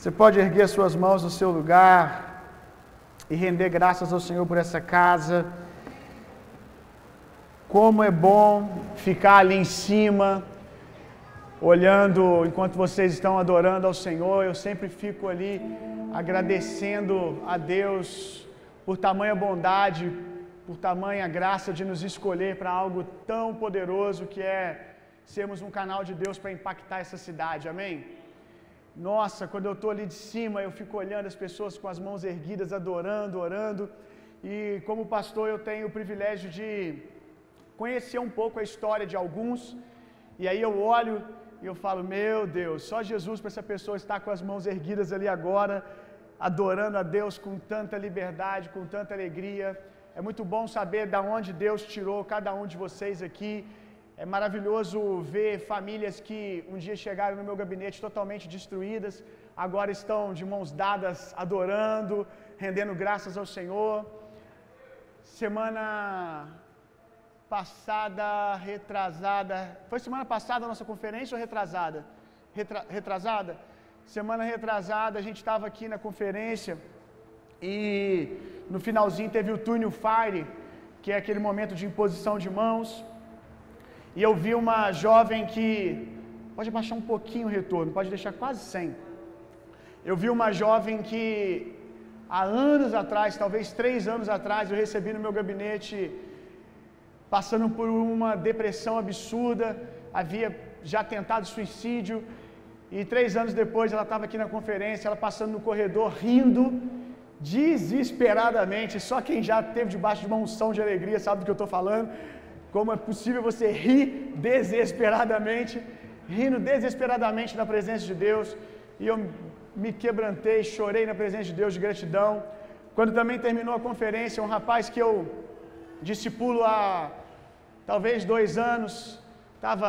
Você pode erguer suas mãos no seu lugar e render graças ao Senhor por essa casa. Como é bom ficar ali em cima, olhando enquanto vocês estão adorando ao Senhor. Eu sempre fico ali agradecendo a Deus por tamanha bondade, por tamanha graça de nos escolher para algo tão poderoso que é sermos um canal de Deus para impactar essa cidade. Amém? Nossa, quando eu estou ali de cima, eu fico olhando as pessoas com as mãos erguidas, adorando, orando. E como pastor, eu tenho o privilégio de conhecer um pouco a história de alguns. E aí eu olho e eu falo: Meu Deus, só Jesus para essa pessoa estar com as mãos erguidas ali agora, adorando a Deus com tanta liberdade, com tanta alegria. É muito bom saber da onde Deus tirou cada um de vocês aqui. É maravilhoso ver famílias que um dia chegaram no meu gabinete totalmente destruídas, agora estão de mãos dadas, adorando, rendendo graças ao Senhor. Semana passada, retrasada. Foi semana passada a nossa conferência ou retrasada? Retra, retrasada? Semana retrasada a gente estava aqui na conferência e no finalzinho teve o túnel fire, que é aquele momento de imposição de mãos. E eu vi uma jovem que. Pode baixar um pouquinho o retorno, pode deixar quase 100. Eu vi uma jovem que há anos atrás, talvez três anos atrás, eu recebi no meu gabinete, passando por uma depressão absurda, havia já tentado suicídio, e três anos depois ela estava aqui na conferência, ela passando no corredor, rindo desesperadamente. Só quem já teve debaixo de uma unção de alegria sabe do que eu estou falando. Como é possível você rir desesperadamente, rindo desesperadamente na presença de Deus. E eu me quebrantei, chorei na presença de Deus de gratidão. Quando também terminou a conferência, um rapaz que eu discipulo há talvez dois anos, estava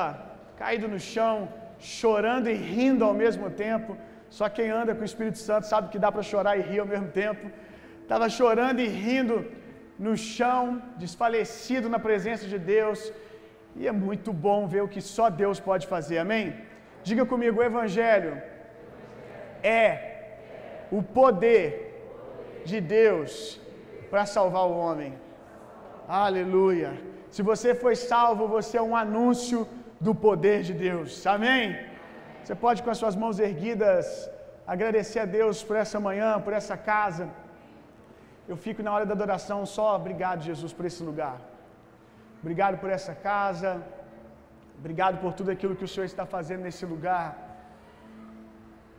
caído no chão, chorando e rindo ao mesmo tempo. Só quem anda com o Espírito Santo sabe que dá para chorar e rir ao mesmo tempo. Estava chorando e rindo no chão, desfalecido na presença de Deus. E é muito bom ver o que só Deus pode fazer, amém? Diga comigo: o Evangelho é o poder de Deus para salvar o homem. Aleluia. Se você foi salvo, você é um anúncio do poder de Deus, amém? Você pode, com as suas mãos erguidas, agradecer a Deus por essa manhã, por essa casa. Eu fico na hora da adoração só, obrigado, Jesus, por esse lugar. Obrigado por essa casa. Obrigado por tudo aquilo que o Senhor está fazendo nesse lugar.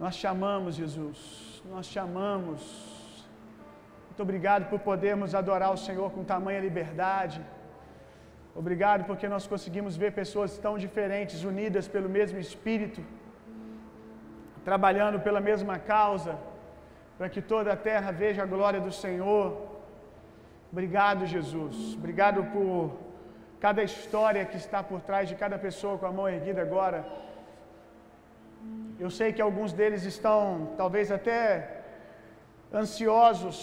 Nós chamamos, Jesus. Nós chamamos. Muito obrigado por podermos adorar o Senhor com tamanha liberdade. Obrigado porque nós conseguimos ver pessoas tão diferentes, unidas pelo mesmo Espírito, trabalhando pela mesma causa, para que toda a terra veja a glória do Senhor. Obrigado, Jesus. Obrigado por cada história que está por trás de cada pessoa com a mão erguida agora. Eu sei que alguns deles estão, talvez até ansiosos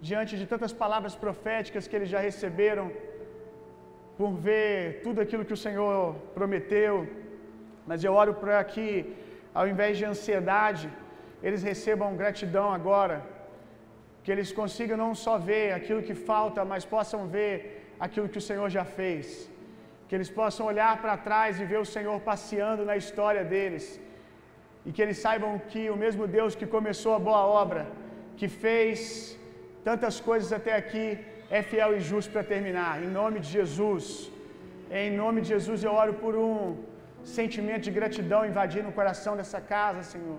diante de tantas palavras proféticas que eles já receberam, por ver tudo aquilo que o Senhor prometeu, mas eu oro para que, ao invés de ansiedade, eles recebam gratidão agora, que eles consigam não só ver aquilo que falta, mas possam ver aquilo que o Senhor já fez, que eles possam olhar para trás e ver o Senhor passeando na história deles, e que eles saibam que o mesmo Deus que começou a boa obra, que fez tantas coisas até aqui, é fiel e justo para terminar. Em nome de Jesus, em nome de Jesus, eu oro por um sentimento de gratidão invadindo o coração dessa casa, Senhor.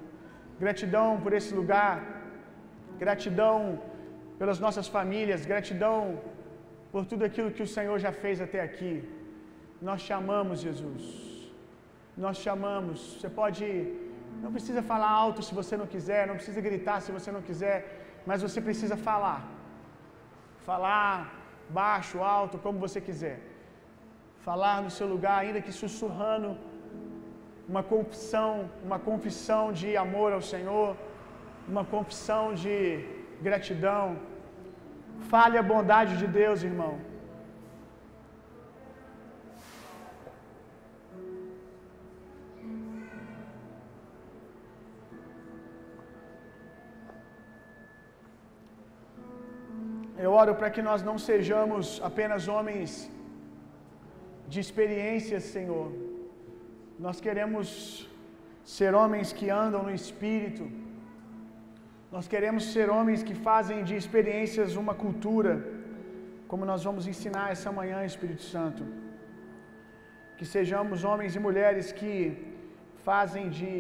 Gratidão por esse lugar, gratidão pelas nossas famílias, gratidão por tudo aquilo que o Senhor já fez até aqui. Nós chamamos Jesus, nós chamamos. Você pode, não precisa falar alto se você não quiser, não precisa gritar se você não quiser, mas você precisa falar. Falar baixo, alto, como você quiser. Falar no seu lugar, ainda que sussurrando uma confissão, uma confissão de amor ao Senhor, uma confissão de gratidão. Fale a bondade de Deus, irmão. Eu oro para que nós não sejamos apenas homens de experiências, Senhor, nós queremos ser homens que andam no Espírito. Nós queremos ser homens que fazem de experiências uma cultura, como nós vamos ensinar essa manhã, Espírito Santo. Que sejamos homens e mulheres que fazem de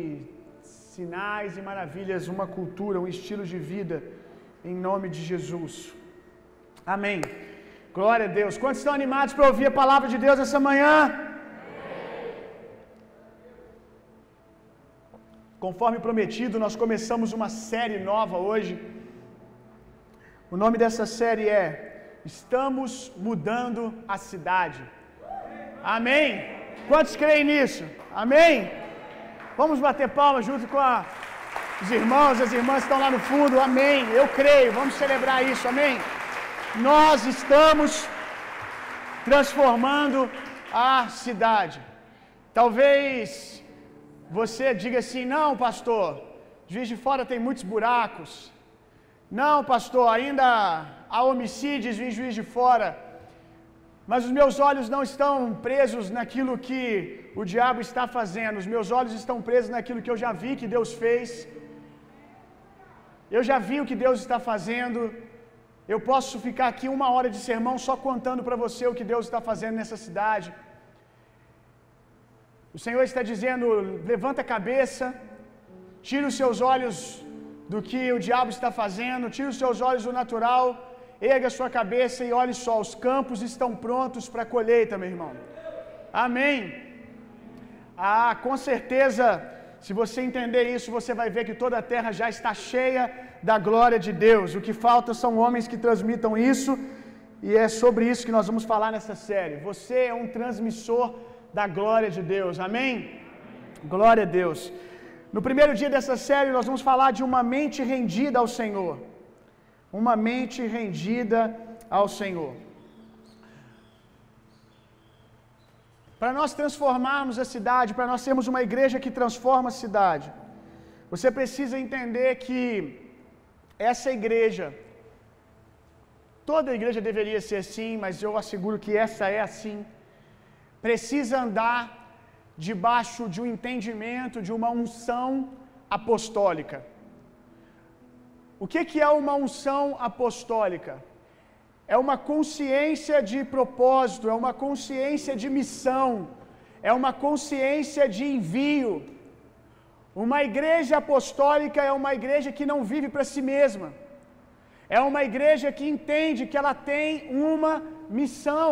sinais e maravilhas uma cultura, um estilo de vida, em nome de Jesus. Amém. Glória a Deus. Quantos estão animados para ouvir a palavra de Deus essa manhã? Conforme prometido, nós começamos uma série nova hoje. O nome dessa série é Estamos Mudando a Cidade. Amém? Quantos creem nisso? Amém? Vamos bater palmas junto com a, os irmãos, as irmãs que estão lá no fundo. Amém. Eu creio. Vamos celebrar isso. Amém. Nós estamos transformando a cidade. Talvez você diga assim: não, pastor, Juiz de Fora tem muitos buracos. Não, pastor, ainda há homicídios em Juiz de Fora. Mas os meus olhos não estão presos naquilo que o diabo está fazendo. Os meus olhos estão presos naquilo que eu já vi que Deus fez. Eu já vi o que Deus está fazendo. Eu posso ficar aqui uma hora de sermão só contando para você o que Deus está fazendo nessa cidade. O Senhor está dizendo: levanta a cabeça, tira os seus olhos do que o diabo está fazendo, tira os seus olhos do natural, erga a sua cabeça e olhe só: os campos estão prontos para a colheita, meu irmão. Amém. Ah, com certeza, se você entender isso, você vai ver que toda a terra já está cheia da glória de Deus. O que falta são homens que transmitam isso, e é sobre isso que nós vamos falar nessa série. Você é um transmissor da glória de Deus. Amém? Glória a Deus. No primeiro dia dessa série, nós vamos falar de uma mente rendida ao Senhor. Uma mente rendida ao Senhor. Para nós transformarmos a cidade, para nós sermos uma igreja que transforma a cidade, você precisa entender que essa igreja, toda igreja deveria ser assim, mas eu asseguro que essa é assim, precisa andar debaixo de um entendimento, de uma unção apostólica. O que, que é uma unção apostólica? é uma consciência de propósito, é uma consciência de missão, é uma consciência de envio. Uma igreja apostólica é uma igreja que não vive para si mesma, é uma igreja que entende que ela tem uma missão,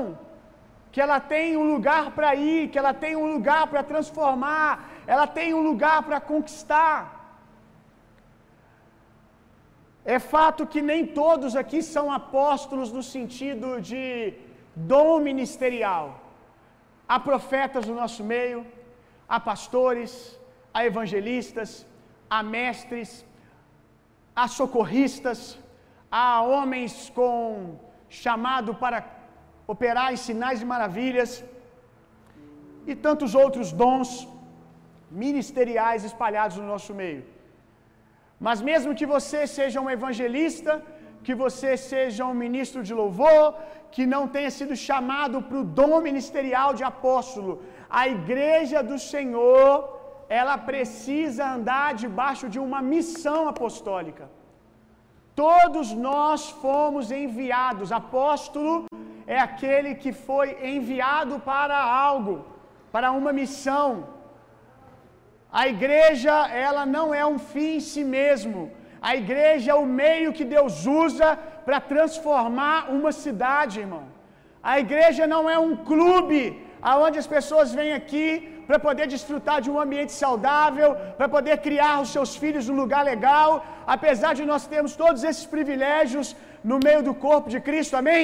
que ela tem um lugar para ir, que ela tem um lugar para transformar, ela tem um lugar para conquistar. É fato que nem todos aqui são apóstolos no sentido de dom ministerial. Há profetas no nosso meio, há pastores, há evangelistas, há mestres, há socorristas, há homens com chamado para operar em sinais e maravilhas, e tantos outros dons ministeriais espalhados no nosso meio. Mas mesmo que você seja um evangelista, que você seja um ministro de louvor, que não tenha sido chamado para o dom ministerial de apóstolo, a igreja do Senhor, ela precisa andar debaixo de uma missão apostólica. Todos nós fomos enviados. Apóstolo é aquele que foi enviado para algo, para uma missão. A igreja, ela não é um fim em si mesmo. A igreja é o meio que Deus usa para transformar uma cidade, irmão. A igreja não é um clube aonde as pessoas vêm aqui para poder desfrutar de um ambiente saudável, para poder criar os seus filhos num lugar legal, apesar de nós termos todos esses privilégios no meio do corpo de Cristo, amém?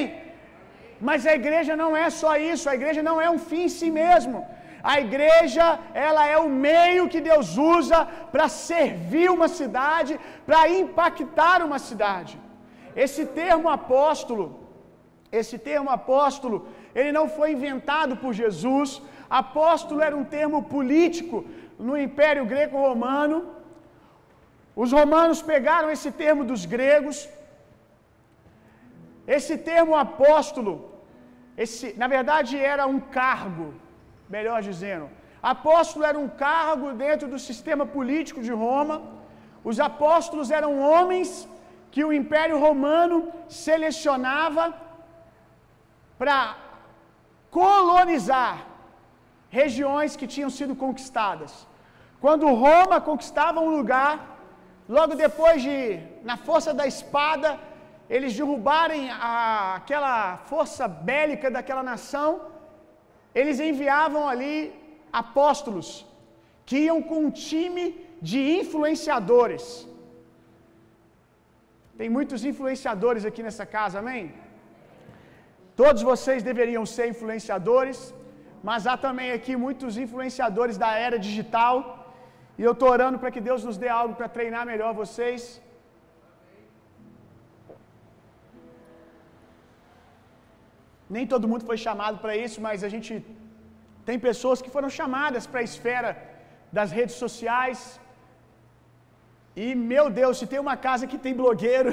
Mas a igreja não é só isso, a igreja não é um fim em si mesmo. A igreja, ela é o meio que Deus usa para servir uma cidade, para impactar uma cidade. Esse termo apóstolo, esse termo apóstolo, ele não foi inventado por Jesus. Apóstolo era um termo político no Império Greco-Romano. Os romanos pegaram esse termo dos gregos Esse termo apóstolo, esse, na verdade era um cargo, melhor dizendo. Apóstolo era um cargo dentro do sistema político de Roma. Os apóstolos eram homens que o Império Romano selecionava para colonizar regiões que tinham sido conquistadas. Quando Roma conquistava um lugar, logo depois de, na força da espada, eles derrubarem a, aquela força bélica daquela nação, eles enviavam ali apóstolos que iam com um time de influenciadores. Tem muitos influenciadores aqui nessa casa, amém? Todos vocês deveriam ser influenciadores, mas há também aqui muitos influenciadores da era digital. E eu estou orando para que Deus nos dê algo para treinar melhor vocês. Nem todo mundo foi chamado para isso, mas a gente tem pessoas que foram chamadas para a esfera das redes sociais. E meu Deus, se tem uma casa que tem blogueiro,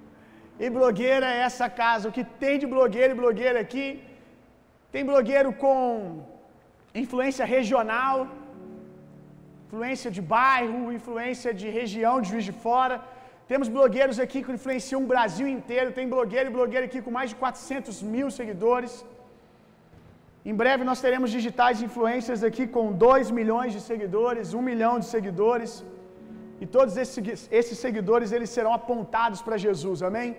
e blogueira é essa casa, o que tem de blogueiro e blogueira aqui, tem blogueiro com influência regional, influência de bairro, influência de região de Juiz de Fora. Temos blogueiros aqui que influenciam o Brasil inteiro. Tem blogueiro e blogueira aqui com mais de 400 mil seguidores. Em breve nós teremos digitais influências aqui com 2 milhões de seguidores, 1 milhão de seguidores. E todos esses, esses seguidores eles serão apontados para Jesus, amém?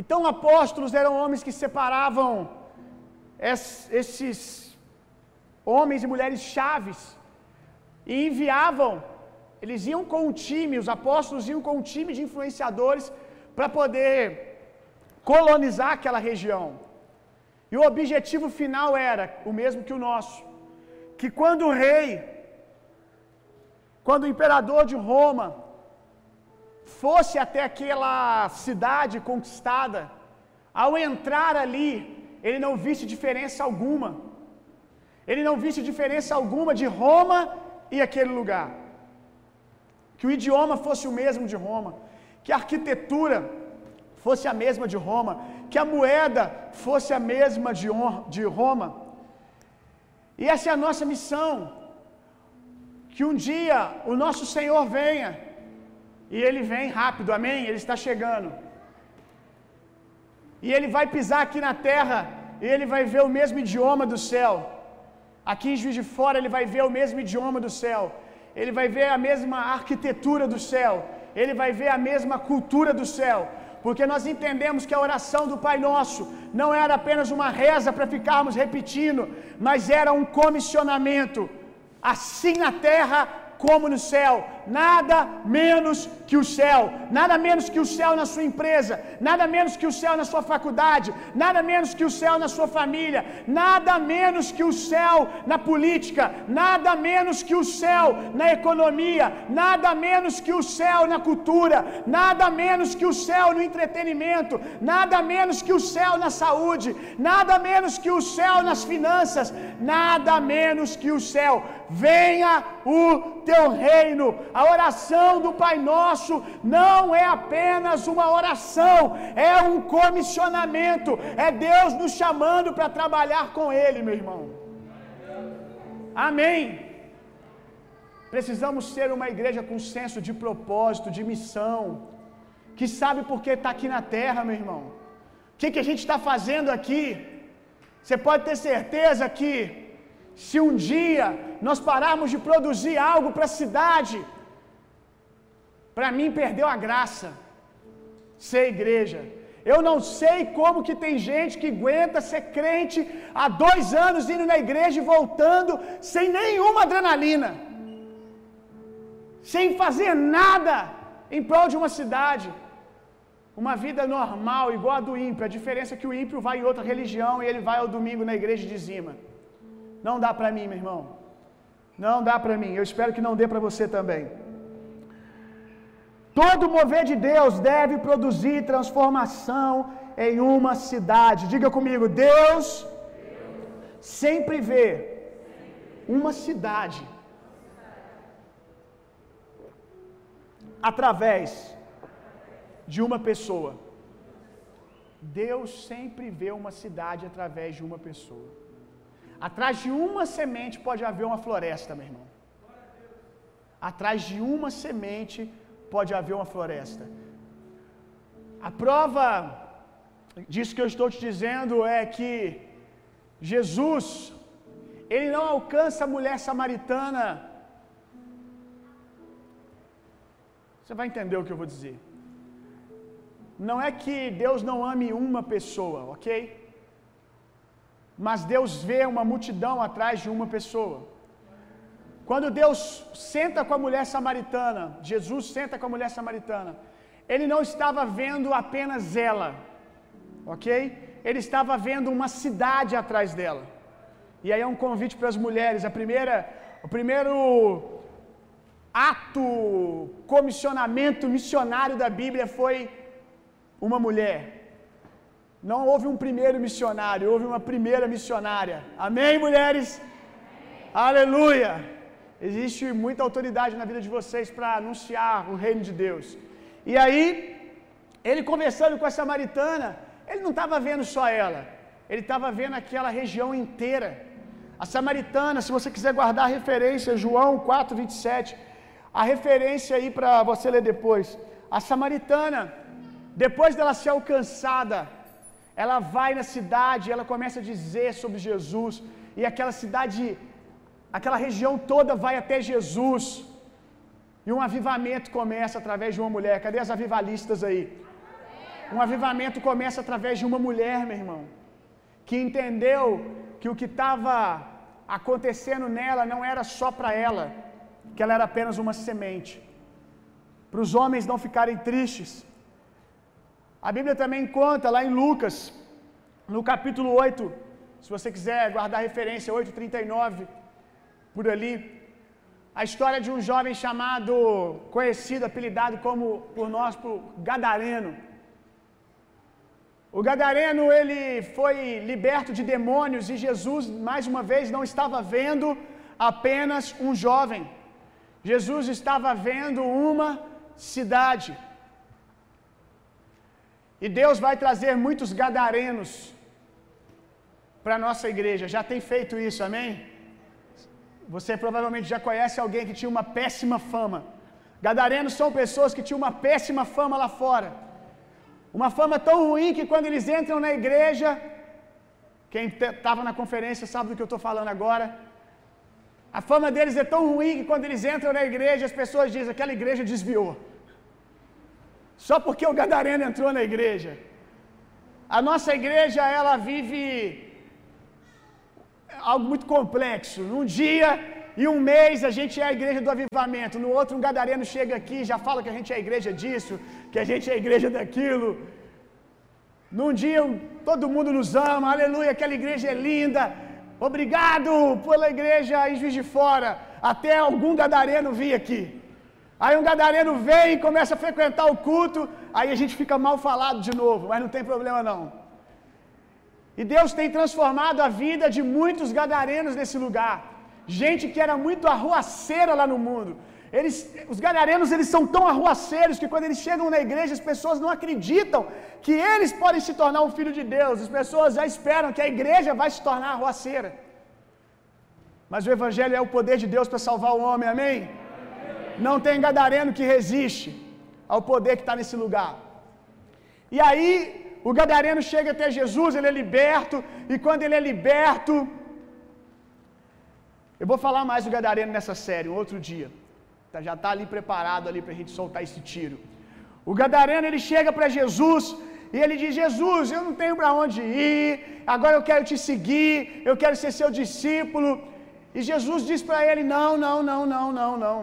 Então apóstolos eram homens que separavam esses homens e mulheres chaves e enviavam, eles iam com um time, os apóstolos iam com um time de influenciadores para poder colonizar aquela região. E o objetivo final era o mesmo que o nosso: que quando o rei, quando o imperador de Roma fosse até aquela cidade conquistada, ao entrar ali, ele não visse diferença alguma. Ele não visse diferença alguma de Roma e aquele lugar. Que o idioma fosse o mesmo de Roma, que a arquitetura fosse a mesma de Roma, que a moeda fosse a mesma de Roma. E essa é a nossa missão. Que um dia o nosso Senhor venha, e Ele vem rápido, amém? Ele está chegando. E Ele vai pisar aqui na terra, e Ele vai ver o mesmo idioma do céu. Aqui em Juiz de Fora, Ele vai ver o mesmo idioma do céu. Ele vai ver a mesma arquitetura do céu. Ele vai ver a mesma cultura do céu porque nós entendemos que a oração do Pai Nosso não era apenas uma reza para ficarmos repetindo, mas era um comissionamento, assim na terra como no céu, nada menos que o céu, nada menos que o céu na sua empresa, nada menos que o céu na sua faculdade, nada menos que o céu na sua família, nada menos que o céu na política, nada menos que o céu na economia, nada menos que o céu na cultura, nada menos que o céu no entretenimento, nada menos que o céu na saúde, nada menos que o céu nas finanças, nada menos que o céu. Venha o teu reino. A oração do Pai Nosso não é apenas uma oração, é um comissionamento. É Deus nos chamando para trabalhar com Ele, meu irmão. Amém. Precisamos ser uma igreja com senso de propósito, de missão, que sabe por que está aqui na terra, meu irmão. O que, que a gente está fazendo aqui? Você pode ter certeza que se um dia nós pararmos de produzir algo para a cidade, para mim perdeu a graça ser igreja. Eu não sei como que tem gente que aguenta ser crente há dois anos indo na igreja e voltando sem nenhuma adrenalina, sem fazer nada em prol de uma cidade. Uma vida normal, igual a do ímpio. A diferença é que o ímpio vai em outra religião e ele vai ao domingo na igreja de cima. Não dá para mim, meu irmão. Não dá para mim. Eu espero que não dê para você também. Todo mover de Deus deve produzir transformação em uma cidade. Diga comigo, Deus sempre vê uma cidade através de uma pessoa. Deus sempre vê uma cidade através de uma pessoa. Atrás de uma semente pode haver uma floresta, meu irmão. Atrás de uma semente pode haver uma floresta. A prova disso que eu estou te dizendo é que Jesus, ele não alcança a mulher samaritana. Você vai entender o que eu vou dizer. Não é que Deus não ame uma pessoa, ok? Mas Deus vê uma multidão atrás de uma pessoa. Quando Deus senta com a mulher samaritana, Jesus senta com a mulher samaritana, ele não estava vendo apenas ela, ok? Ele estava vendo uma cidade atrás dela. E aí é um convite para as mulheres. A primeira, o primeiro ato, comissionamento missionário da Bíblia foi uma mulher. Não houve um primeiro missionário, houve uma primeira missionária. Amém, mulheres? Amém. Aleluia! Existe muita autoridade na vida de vocês para anunciar o reino de Deus. E aí, ele conversando com a samaritana, ele não estava vendo só ela, ele estava vendo aquela região inteira. A samaritana, se você quiser guardar a referência, João 4, 27, a referência aí para você ler depois. A samaritana, depois dela ser alcançada, ela vai na cidade, ela começa a dizer sobre Jesus, e aquela cidade, aquela região toda vai até Jesus. E um avivamento começa através de uma mulher. Cadê as avivalistas aí? Um avivamento começa através de uma mulher, meu irmão, que entendeu que o que estava acontecendo nela não era só para ela, que ela era apenas uma semente. Para os homens não ficarem tristes. A Bíblia também conta lá em Lucas, no capítulo 8, se você quiser guardar referência, 8:39, por ali, a história de um jovem chamado, conhecido, apelidado como por nós por Gadareno. O Gadareno ele foi liberto de demônios e Jesus mais uma vez não estava vendo apenas um jovem. Jesus estava vendo uma cidade. E Deus vai trazer muitos gadarenos para a nossa igreja. Já tem feito isso, amém? Você provavelmente já conhece alguém que tinha uma péssima fama. Gadarenos são pessoas que tinham uma péssima fama lá fora. Uma fama tão ruim que quando eles entram na igreja, quem estava na conferência sabe do que eu estou falando agora. A fama deles é tão ruim que quando eles entram na igreja, as pessoas dizem: aquela igreja desviou. Só porque o Gadareno entrou na igreja. A nossa igreja, ela vive algo muito complexo. Num dia e um mês a gente é a igreja do avivamento. No outro, um gadareno chega aqui e já fala que a gente é a igreja disso, que a gente é a igreja daquilo. Num dia todo mundo nos ama, aleluia, aquela igreja é linda. Obrigado pela igreja em Juiz de Fora. Até algum gadareno vir aqui. Aí um gadareno vem e começa a frequentar o culto, aí a gente fica mal falado de novo, mas não tem problema não. E Deus tem transformado a vida de muitos gadarenos nesse lugar. Gente que era muito arruaceira lá no mundo. Eles, os gadarenos eles são tão arruaceiros que quando eles chegam na igreja as pessoas não acreditam que eles podem se tornar um filho de Deus. As pessoas já esperam que a igreja vai se tornar arruaceira. Mas o evangelho é o poder de Deus para salvar o homem, amém? Não tem gadareno que resiste ao poder que está nesse lugar. E aí o gadareno chega até Jesus, ele é liberto, e quando ele é liberto, eu vou falar mais do gadareno nessa série, um outro dia. Tá, já está ali preparado ali para a gente soltar esse tiro. O gadareno ele chega para Jesus e ele diz: Jesus, eu não tenho para onde ir, agora eu quero te seguir, eu quero ser seu discípulo. E Jesus diz para ele: Não, não, não, não, não, não.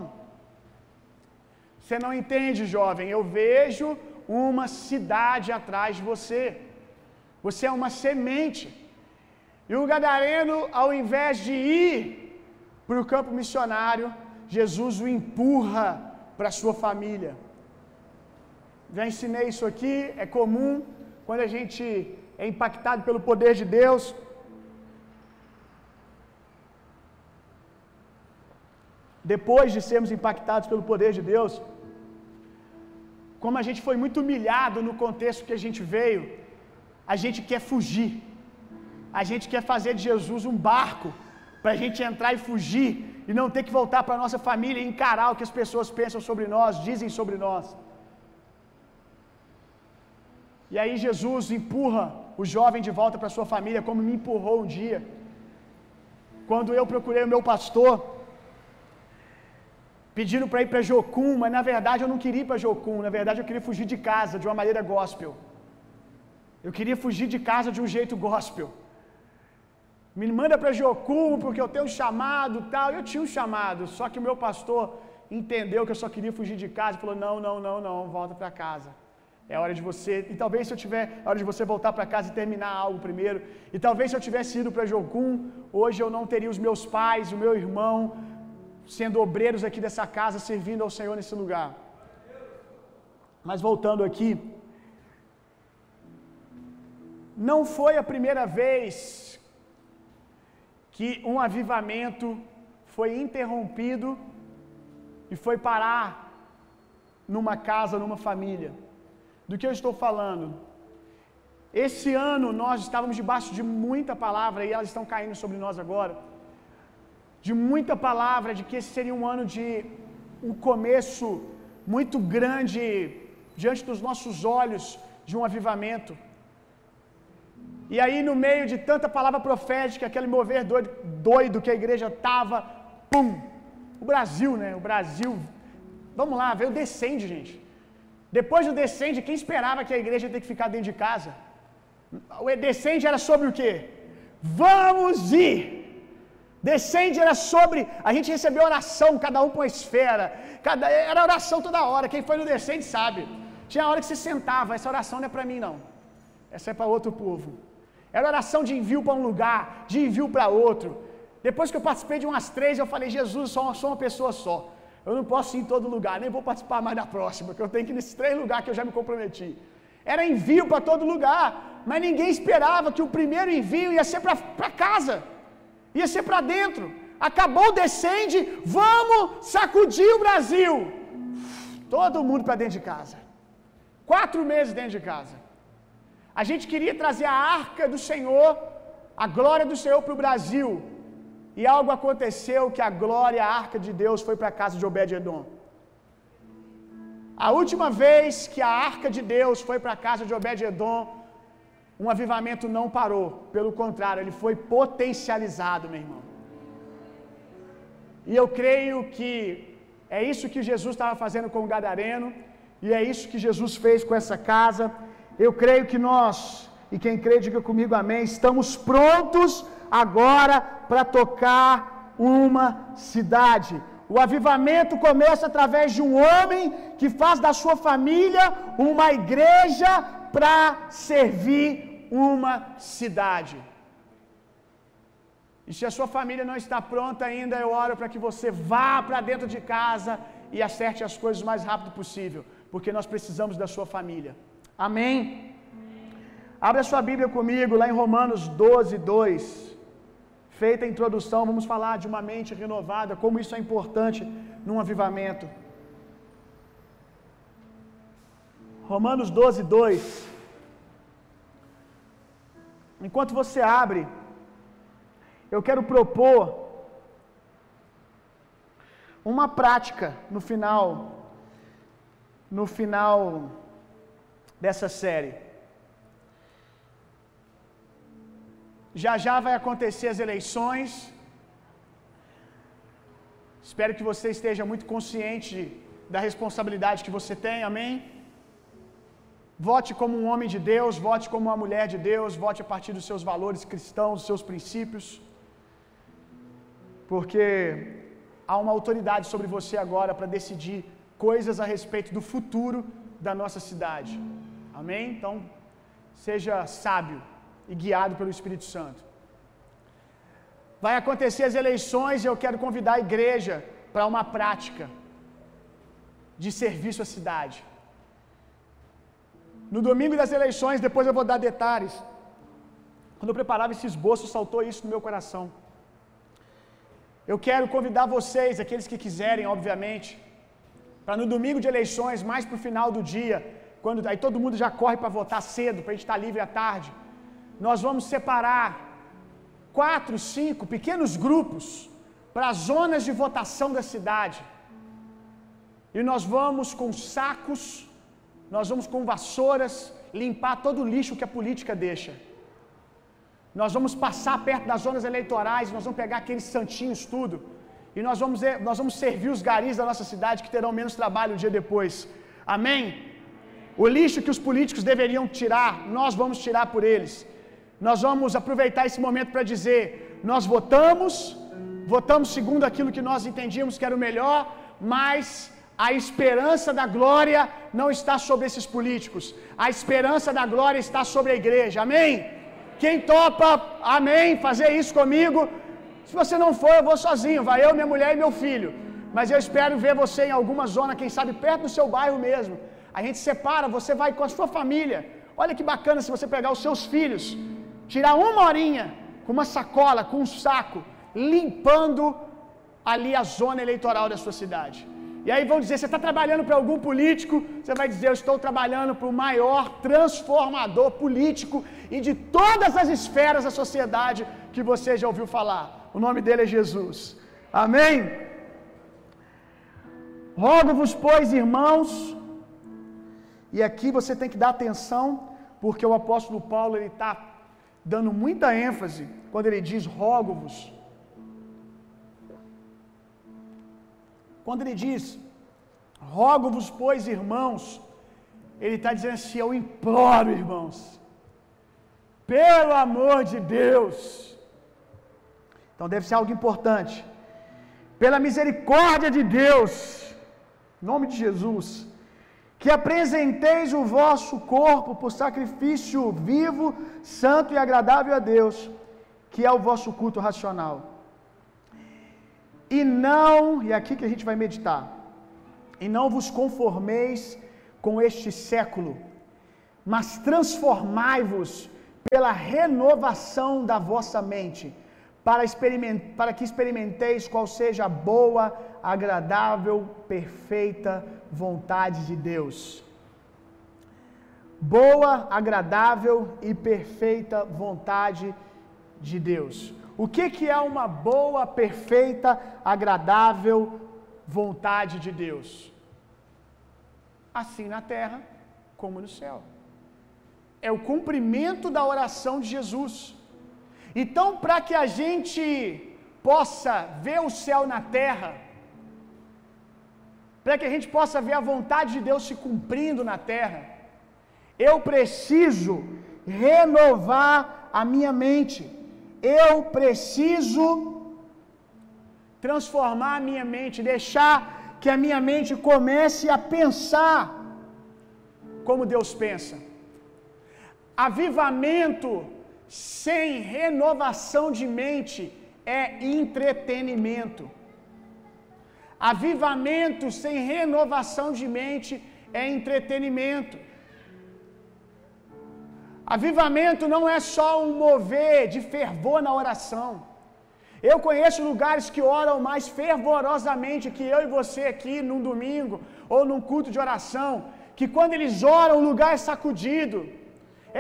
Você não entende, jovem. Eu vejo uma cidade atrás de você. Você é uma semente. E o gadareno, ao invés de ir para o campo missionário, Jesus o empurra para sua família. Já ensinei isso aqui, é comum quando a gente é impactado pelo poder de Deus. Depois de sermos impactados pelo poder de Deus, como a gente foi muito humilhado no contexto que a gente veio, a gente quer fugir. A gente quer fazer de Jesus um barco para a gente entrar e fugir e não ter que voltar para nossa família e encarar o que as pessoas pensam sobre nós, dizem sobre nós. E aí Jesus empurra o jovem de volta para sua família, como me empurrou um dia. Quando eu procurei o meu pastor, pedindo para ir para Jocum, mas na verdade eu não queria ir para Jocum, na verdade eu queria fugir de casa de uma maneira gospel. Eu queria fugir de casa de um jeito gospel. Me manda para Jocum porque eu tenho um chamado, tal. Eu tinha um chamado, só que o meu pastor entendeu que eu só queria fugir de casa e falou: "Não, não, não, não, volta para casa". É hora de você, e talvez se eu tiver, é hora de você voltar para casa e terminar algo primeiro. E talvez se eu tivesse ido para Jocum, hoje eu não teria os meus pais, o meu irmão, sendo obreiros aqui dessa casa, servindo ao Senhor nesse lugar. Mas voltando aqui, não foi a primeira vez que um avivamento foi interrompido e foi parar numa casa, numa família. Do que eu estou falando? Esse ano nós estávamos debaixo de muita palavra e elas estão caindo sobre nós agora. De muita palavra de que esse seria um ano de um começo muito grande diante dos nossos olhos de um avivamento. E aí, no meio de tanta palavra profética, aquele mover doido, doido que a igreja estava, pum! O Brasil, né? O Brasil. Vamos lá, veio descende, gente. Depois do descende, quem esperava que a igreja ia ter que ficar dentro de casa? O descende era sobre o quê? Vamos ir! Descende era sobre. A gente recebeu oração, cada um com a esfera. Cada, era oração toda hora. Quem foi no descende sabe. Tinha hora que você sentava, essa oração não é para mim, não. Essa é para outro povo. Era oração de envio para um lugar, de envio para outro. Depois que eu participei de umas três, eu falei, Jesus, sou uma, sou uma pessoa só. Eu não posso ir em todo lugar, nem vou participar mais da próxima, que eu tenho que ir nesses três lugares que eu já me comprometi. Era envio para todo lugar, mas ninguém esperava que o primeiro envio ia ser para casa, ia ser para dentro. Acabou descende, vamos sacudir o Brasil. Todo mundo para dentro de casa. Quatro meses dentro de casa. A gente queria trazer a arca do Senhor, a glória do Senhor para o Brasil. E algo aconteceu que a glória, a arca de Deus foi para a casa de Obed-edom. A última vez que a arca de Deus foi para a casa de Obed-edom, um avivamento não parou, pelo contrário, ele foi potencializado, meu irmão. E eu creio que é isso que Jesus estava fazendo com o Gadareno, e é isso que Jesus fez com essa casa. Eu creio que nós, e quem crê, diga comigo amém, estamos prontos agora para tocar uma cidade. O avivamento começa através de um homem que faz da sua família uma igreja para servir uma cidade. E se a sua família não está pronta ainda, eu oro para que você vá para dentro de casa e acerte as coisas o mais rápido possível, porque nós precisamos da sua família. Amém? Abra sua Bíblia comigo lá em Romanos 12, 2. Feita a introdução, vamos falar de uma mente renovada, como isso é importante num avivamento. Romanos 12, 2. Enquanto você abre, eu quero propor uma prática no final, no final dessa série. Já já vai acontecer as eleições. Espero que você esteja muito consciente da responsabilidade que você tem, amém? Vote como um homem de Deus, vote como uma mulher de Deus, vote a partir dos seus valores cristãos, dos seus princípios. Porque há uma autoridade sobre você agora para decidir coisas a respeito do futuro da nossa cidade. Amém? Então, seja sábio e guiado pelo Espírito Santo. Vai acontecer as eleições e eu quero convidar a igreja para uma prática de serviço à cidade. No domingo das eleições, depois eu vou dar detalhes. Quando eu preparava esse esboço, saltou isso no meu coração. Eu quero convidar vocês, aqueles que quiserem, obviamente, para no domingo de eleições, mais para o final do dia, quando aí todo mundo já corre para votar cedo, para a gente estar tá livre à tarde. Nós vamos separar quatro, cinco pequenos grupos para as zonas de votação da cidade. E nós vamos com sacos, nós vamos com vassouras limpar todo o lixo que a política deixa. Nós vamos passar perto das zonas eleitorais, nós vamos pegar aqueles santinhos tudo. E nós vamos, nós vamos servir os garis da nossa cidade que terão menos trabalho um dia depois. Amém? O lixo que os políticos deveriam tirar, nós vamos tirar por eles. Nós vamos aproveitar esse momento para dizer: nós votamos, votamos segundo aquilo que nós entendíamos que era o melhor, mas a esperança da glória não está sobre esses políticos. A esperança da glória está sobre a igreja. Amém? Quem topa, amém, fazer isso comigo? Se você não for, eu vou sozinho. Vai eu, minha mulher e meu filho. Mas eu espero ver você em alguma zona, quem sabe perto do seu bairro mesmo. A gente separa, você vai com a sua família. Olha que bacana se você pegar os seus filhos, tirar uma horinha com uma sacola, com um saco, limpando ali a zona eleitoral da sua cidade. E aí vão dizer: você está trabalhando para algum político? Você vai dizer: eu estou trabalhando para o maior transformador político e de todas as esferas da sociedade que você já ouviu falar. O nome dele é Jesus. Amém? Rogo-vos, pois, irmãos, e aqui você tem que dar atenção, porque o apóstolo Paulo ele está dando muita ênfase quando ele diz rogo-vos. Quando ele diz, rogo-vos, pois, irmãos, ele está dizendo assim: eu imploro, irmãos, pelo amor de Deus. Então deve ser algo importante. Pela misericórdia de Deus, nome de Jesus, que apresenteis o vosso corpo por sacrifício vivo, santo e agradável a Deus, que é o vosso culto racional. E não, e é aqui que a gente vai meditar, e não vos conformeis com este século, mas transformai-vos pela renovação da vossa mente, para, para que experimenteis qual seja a boa, agradável, perfeita vontade de Deus. Boa, agradável e perfeita vontade de Deus. O que, que é uma boa, perfeita, agradável vontade de Deus? Assim na terra como no céu. É o cumprimento da oração de Jesus. Então, para que a gente possa ver o céu na terra, para que a gente possa ver a vontade de Deus se cumprindo na terra, eu preciso renovar a minha mente. Eu preciso transformar a minha mente, deixar que a minha mente comece a pensar como Deus pensa. Avivamento sem renovação de mente é entretenimento. Avivamento sem renovação de mente é entretenimento. Avivamento não é só um mover de fervor na oração. Eu conheço lugares que oram mais fervorosamente que eu e você aqui num domingo ou num culto de oração, que quando eles oram o lugar é sacudido.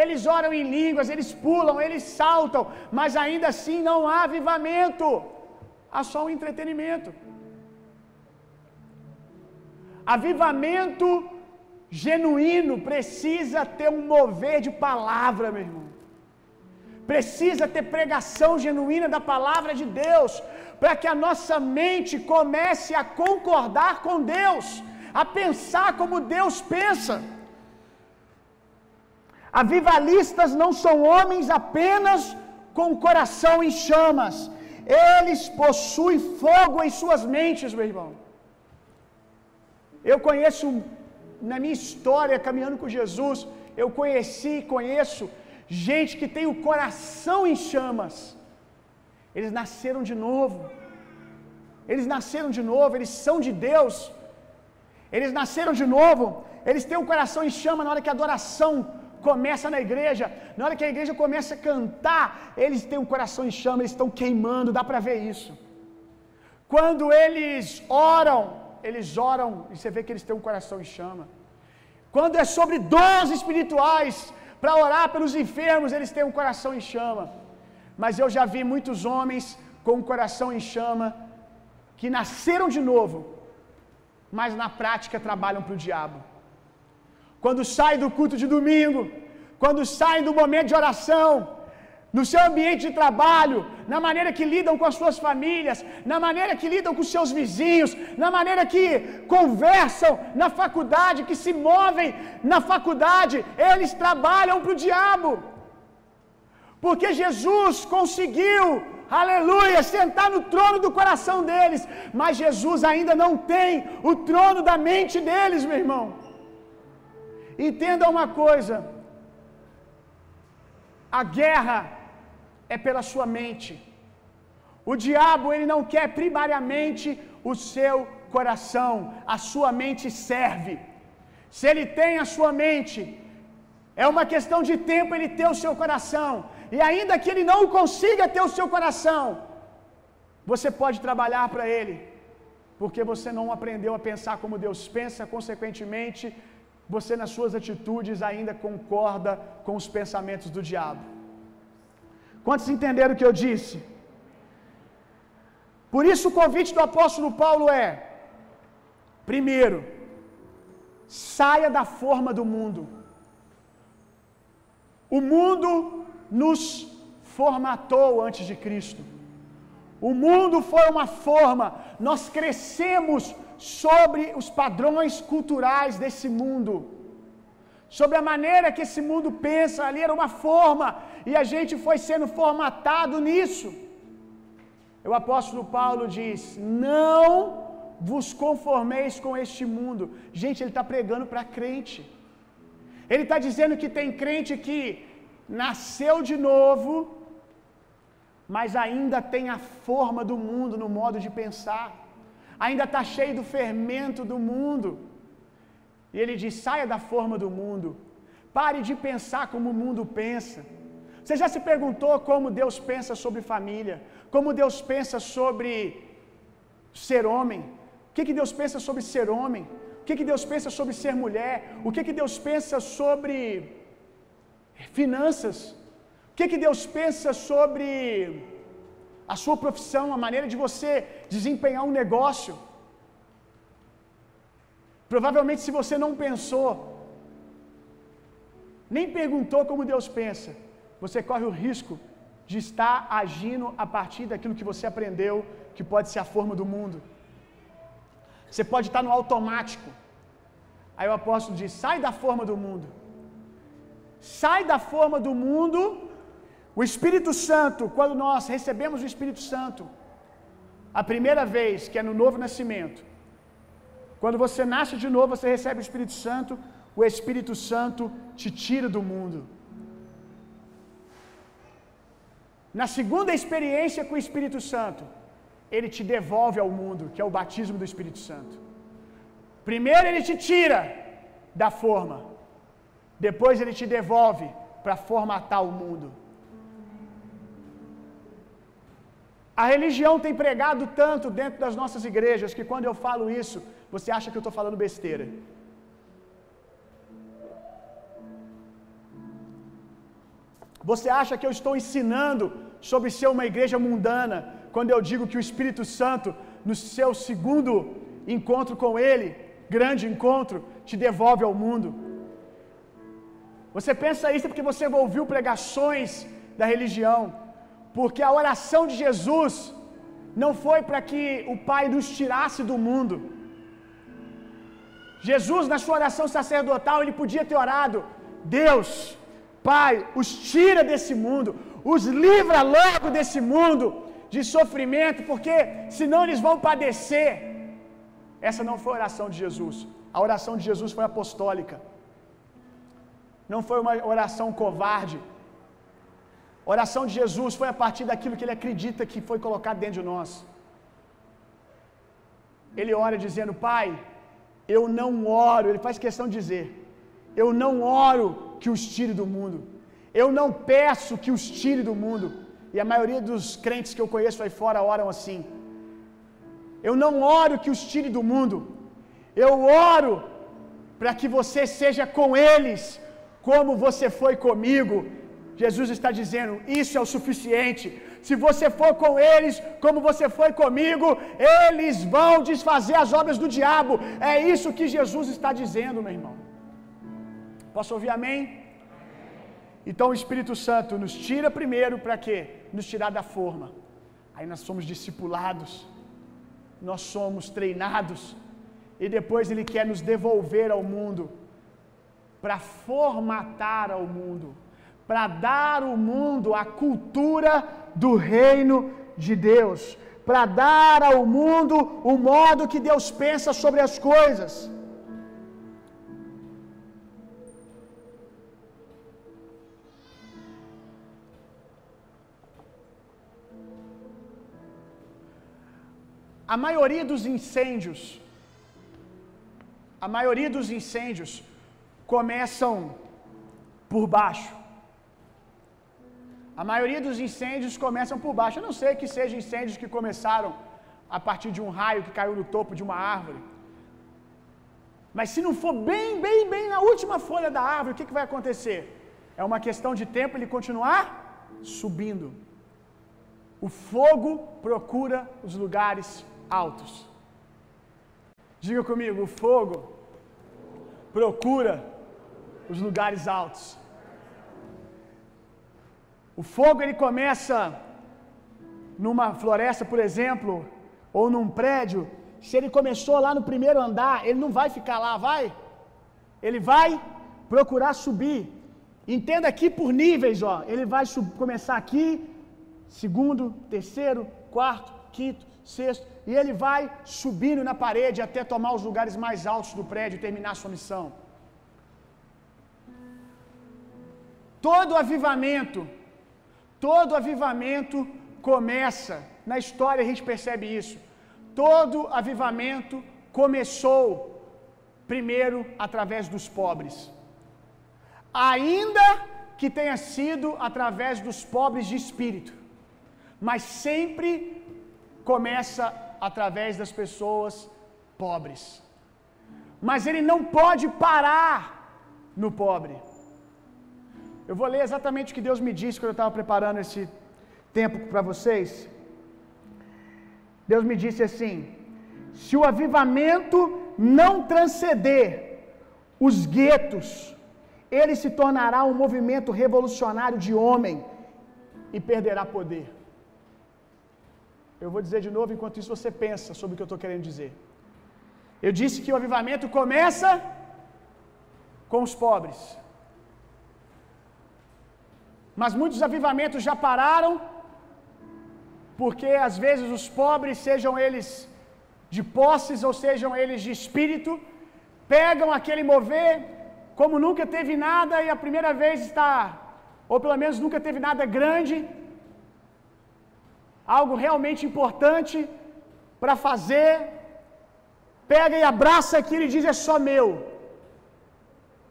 Eles oram em línguas, eles pulam, eles saltam, mas ainda assim não há avivamento. Há só um entretenimento. Avivamento genuíno precisa ter um mover de palavra, meu irmão. Precisa ter pregação genuína da palavra de Deus, para que a nossa mente comece a concordar com Deus, a pensar como Deus pensa. Avivalistas não são homens apenas com o coração em chamas, eles possuem fogo em suas mentes, meu irmão. Eu conheço na minha história caminhando com Jesus, eu conheci, conheço gente que tem o coração em chamas. Eles nasceram de novo. Eles nasceram de novo, eles são de Deus. Eles nasceram de novo. Eles têm o coração em chama na hora que a adoração começa na igreja. Na hora que a igreja começa a cantar, eles têm o coração em chama, eles estão queimando, dá para ver isso. Quando eles oram, eles oram e você vê que eles têm um coração em chama. Quando é sobre dons espirituais, para orar pelos enfermos, eles têm um coração em chama. Mas eu já vi muitos homens com um coração em chama que nasceram de novo, mas na prática trabalham para o diabo. Quando saem do culto de domingo, quando saem do momento de oração, no seu ambiente de trabalho, na maneira que lidam com as suas famílias, na maneira que lidam com seus vizinhos, na maneira que conversam na faculdade, que se movem na faculdade, eles trabalham para o diabo. Porque Jesus conseguiu, aleluia, sentar no trono do coração deles, mas Jesus ainda não tem o trono da mente deles, meu irmão. Entenda uma coisa: a guerra é pela sua mente. O diabo, ele não quer primariamente o seu coração, a sua mente serve. Se ele tem a sua mente, é uma questão de tempo ele ter o seu coração. E ainda que ele não consiga ter o seu coração, você pode trabalhar para ele, porque você não aprendeu a pensar como Deus pensa, consequentemente, você nas suas atitudes ainda concorda com os pensamentos do diabo. Quantos entenderam o que eu disse? Por isso o convite do apóstolo Paulo é: primeiro, saia da forma do mundo. O mundo nos formatou antes de Cristo. O mundo foi uma forma, nós crescemos sobre os padrões culturais desse mundo, sobre a maneira que esse mundo pensa, ali era uma forma, e a gente foi sendo formatado nisso. O apóstolo Paulo diz: Não vos conformeis com este mundo. Gente, ele está pregando para crente. Ele está dizendo que tem crente que nasceu de novo, mas ainda tem a forma do mundo no modo de pensar, ainda está cheio do fermento do mundo. E ele diz: saia da forma do mundo, pare de pensar como o mundo pensa. Você já se perguntou como Deus pensa sobre família? Como Deus pensa sobre ser homem? O que, que Deus pensa sobre ser homem? O que, que Deus pensa sobre ser mulher? O que, que Deus pensa sobre finanças? O que, que Deus pensa sobre a sua profissão, a maneira de você desempenhar um negócio? Provavelmente, se você não pensou, nem perguntou como Deus pensa, você corre o risco de estar agindo a partir daquilo que você aprendeu, que pode ser a forma do mundo. Você pode estar no automático. Aí o apóstolo diz: sai da forma do mundo. Sai da forma do mundo. O Espírito Santo, quando nós recebemos o Espírito Santo, a primeira vez, que é no novo nascimento, quando você nasce de novo, você recebe o Espírito Santo, o Espírito Santo te tira do mundo. Na segunda experiência com o Espírito Santo, ele te devolve ao mundo, que é o batismo do Espírito Santo. Primeiro ele te tira da forma, depois ele te devolve para formatar o mundo. A religião tem pregado tanto dentro das nossas igrejas que quando eu falo isso, você acha que eu estou falando besteira. Você acha que eu estou ensinando sobre ser uma igreja mundana quando eu digo que o Espírito Santo, no seu segundo encontro com Ele, grande encontro, te devolve ao mundo? Você pensa isso porque você ouviu pregações da religião, porque a oração de Jesus não foi para que o Pai nos tirasse do mundo. Jesus, na sua oração sacerdotal, ele podia ter orado: Deus, Pai, os tira desse mundo, os livra logo desse mundo de sofrimento, porque senão eles vão padecer. Essa não foi a oração de Jesus. A oração de Jesus foi apostólica. Não foi uma oração covarde. A oração de Jesus foi a partir daquilo que ele acredita que foi colocado dentro de nós. Ele ora dizendo: Pai, eu não oro, ele faz questão de dizer: Eu não oro que os tire do mundo. Eu não peço que os tire do mundo. E a maioria dos crentes que eu conheço aí fora oram assim. Eu não oro que os tire do mundo. Eu oro para que você seja com eles como você foi comigo. Jesus está dizendo: Isso é o suficiente. Se você for com eles como você foi comigo, eles vão desfazer as obras do diabo. É isso que Jesus está dizendo, meu irmão. Posso ouvir amém? Então o Espírito Santo nos tira primeiro para quê? Nos tirar da forma. Aí nós somos discipulados, nós somos treinados, e depois Ele quer nos devolver ao mundo, para formatar ao mundo, para dar ao mundo a cultura do reino de Deus, para dar ao mundo o modo que Deus pensa sobre as coisas. A maioria dos incêndios, a maioria dos incêndios começam por baixo. A maioria dos incêndios começam por baixo. Eu não sei que sejam incêndios que começaram a partir de um raio que caiu no topo de uma árvore. Mas se não for bem, bem, bem na última folha da árvore, o que, que vai acontecer? É uma questão de tempo ele continuar subindo. O fogo procura os lugares altos. Diga comigo, o fogo procura os lugares altos. O fogo ele começa numa floresta, por exemplo, ou num prédio. Se ele começou lá no primeiro andar, ele não vai ficar lá, vai? Ele vai procurar subir. Entenda aqui por níveis, ó. Ele vai começar aqui, segundo, terceiro, quarto, quinto, sexto, e ele vai subindo na parede até tomar os lugares mais altos do prédio e terminar sua missão. Todo avivamento, todo avivamento começa, na história a gente percebe isso. Todo avivamento começou primeiro através dos pobres. Ainda que tenha sido através dos pobres de espírito, mas sempre começa através das pessoas pobres. Mas ele não pode parar no pobre. Eu vou ler exatamente o que Deus me disse quando eu estava preparando esse tempo para vocês. Deus me disse assim: se o avivamento não transcender os guetos, ele se tornará um movimento revolucionário de homem e perderá poder. Eu vou dizer de novo, enquanto isso você pensa sobre o que eu estou querendo dizer. Eu disse que o avivamento começa com os pobres. Mas muitos avivamentos já pararam, porque às vezes os pobres, sejam eles de posses ou sejam eles de espírito, pegam aquele mover como nunca teve nada e a primeira vez está, ou pelo menos nunca teve nada grande, algo realmente importante para fazer, pega e abraça aquilo e diz: é só meu,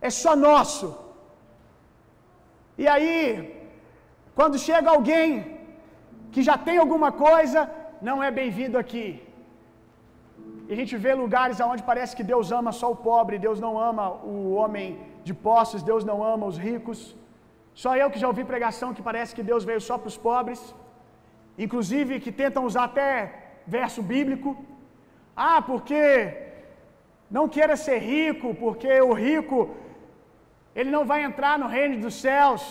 é só nosso. E aí, quando chega alguém que já tem alguma coisa, não é bem-vindo aqui. E a gente vê lugares onde parece que Deus ama só o pobre, Deus não ama o homem de posses, Deus não ama os ricos. Só eu que já ouvi pregação que parece que Deus veio só para os pobres, inclusive que tentam usar até verso bíblico. Ah, porque não queira ser rico, porque o rico ele não vai entrar no reino dos céus.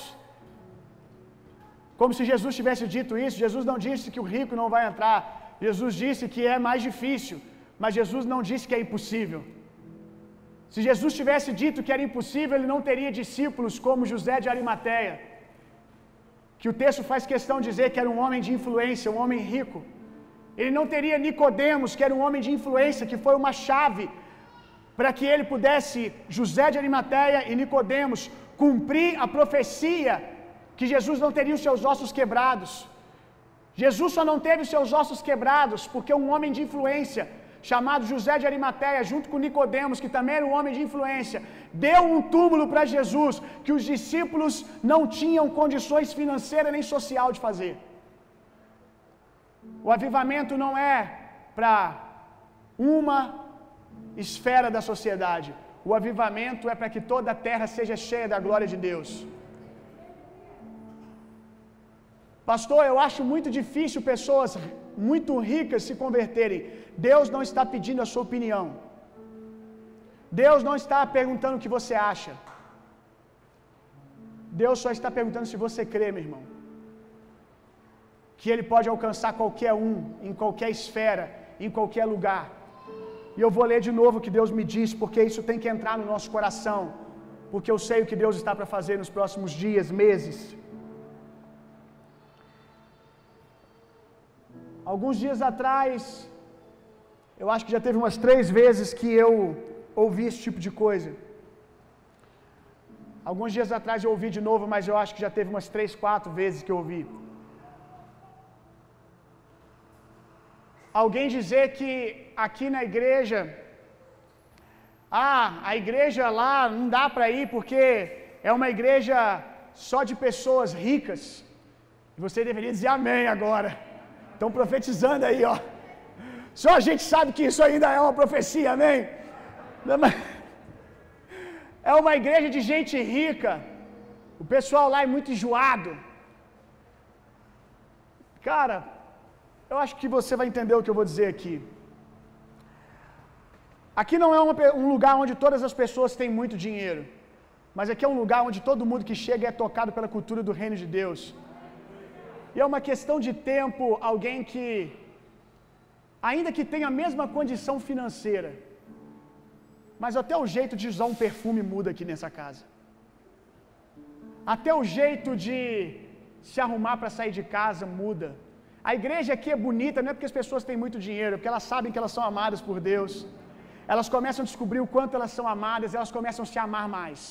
Como se Jesus tivesse dito isso. Jesus não disse que o rico não vai entrar. Jesus disse que é mais difícil, mas Jesus não disse que é impossível. Se Jesus tivesse dito que era impossível, ele não teria discípulos como José de Arimateia, que o texto faz questão de dizer que era um homem de influência, um homem rico. Ele não teria Nicodemos, que era um homem de influência, que foi uma chave para que ele pudesse, José de Arimateia e Nicodemos, cumprir a profecia que Jesus não teria os seus ossos quebrados. Jesus só não teve os seus ossos quebrados porque um homem de influência, chamado José de Arimateia, junto com Nicodemos, que também era um homem de influência, deu um túmulo para Jesus que os discípulos não tinham condições financeiras nem social de fazer. O avivamento não é para uma esfera da sociedade. O avivamento é para que toda a terra seja cheia da glória de Deus. Pastor, eu acho muito difícil pessoas muito ricas se converterem. Deus não está pedindo a sua opinião. Deus não está perguntando o que você acha. Deus só está perguntando se você crê, meu irmão. Que Ele pode alcançar qualquer um, em qualquer esfera, em qualquer lugar. E eu vou ler de novo o que Deus me diz, porque isso tem que entrar no nosso coração. Porque eu sei o que Deus está para fazer nos próximos dias, meses. Alguns dias atrás, eu acho que já teve umas três vezes que eu ouvi esse tipo de coisa. Alguns dias atrás eu ouvi de novo, mas eu acho que já teve umas três, quatro vezes que eu ouvi. Alguém dizer que aqui na igreja, ah, a igreja lá não dá para ir porque é uma igreja só de pessoas ricas. Você deveria dizer amém agora. Estão profetizando aí, ó. Só a gente sabe que isso ainda é uma profecia, amém? É uma igreja de gente rica. O pessoal lá é muito enjoado. Cara, eu acho que você vai entender o que eu vou dizer aqui. Aqui não é um lugar onde todas as pessoas têm muito dinheiro, mas aqui é um lugar onde todo mundo que chega é tocado pela cultura do reino de Deus. E é uma questão de tempo alguém que, ainda que tenha a mesma condição financeira, mas até o jeito de usar um perfume muda aqui nessa casa. Até o jeito de se arrumar para sair de casa muda. A igreja aqui é bonita não é porque as pessoas têm muito dinheiro, é porque elas sabem que elas são amadas por Deus. Elas começam a descobrir o quanto elas são amadas, elas começam a se amar mais.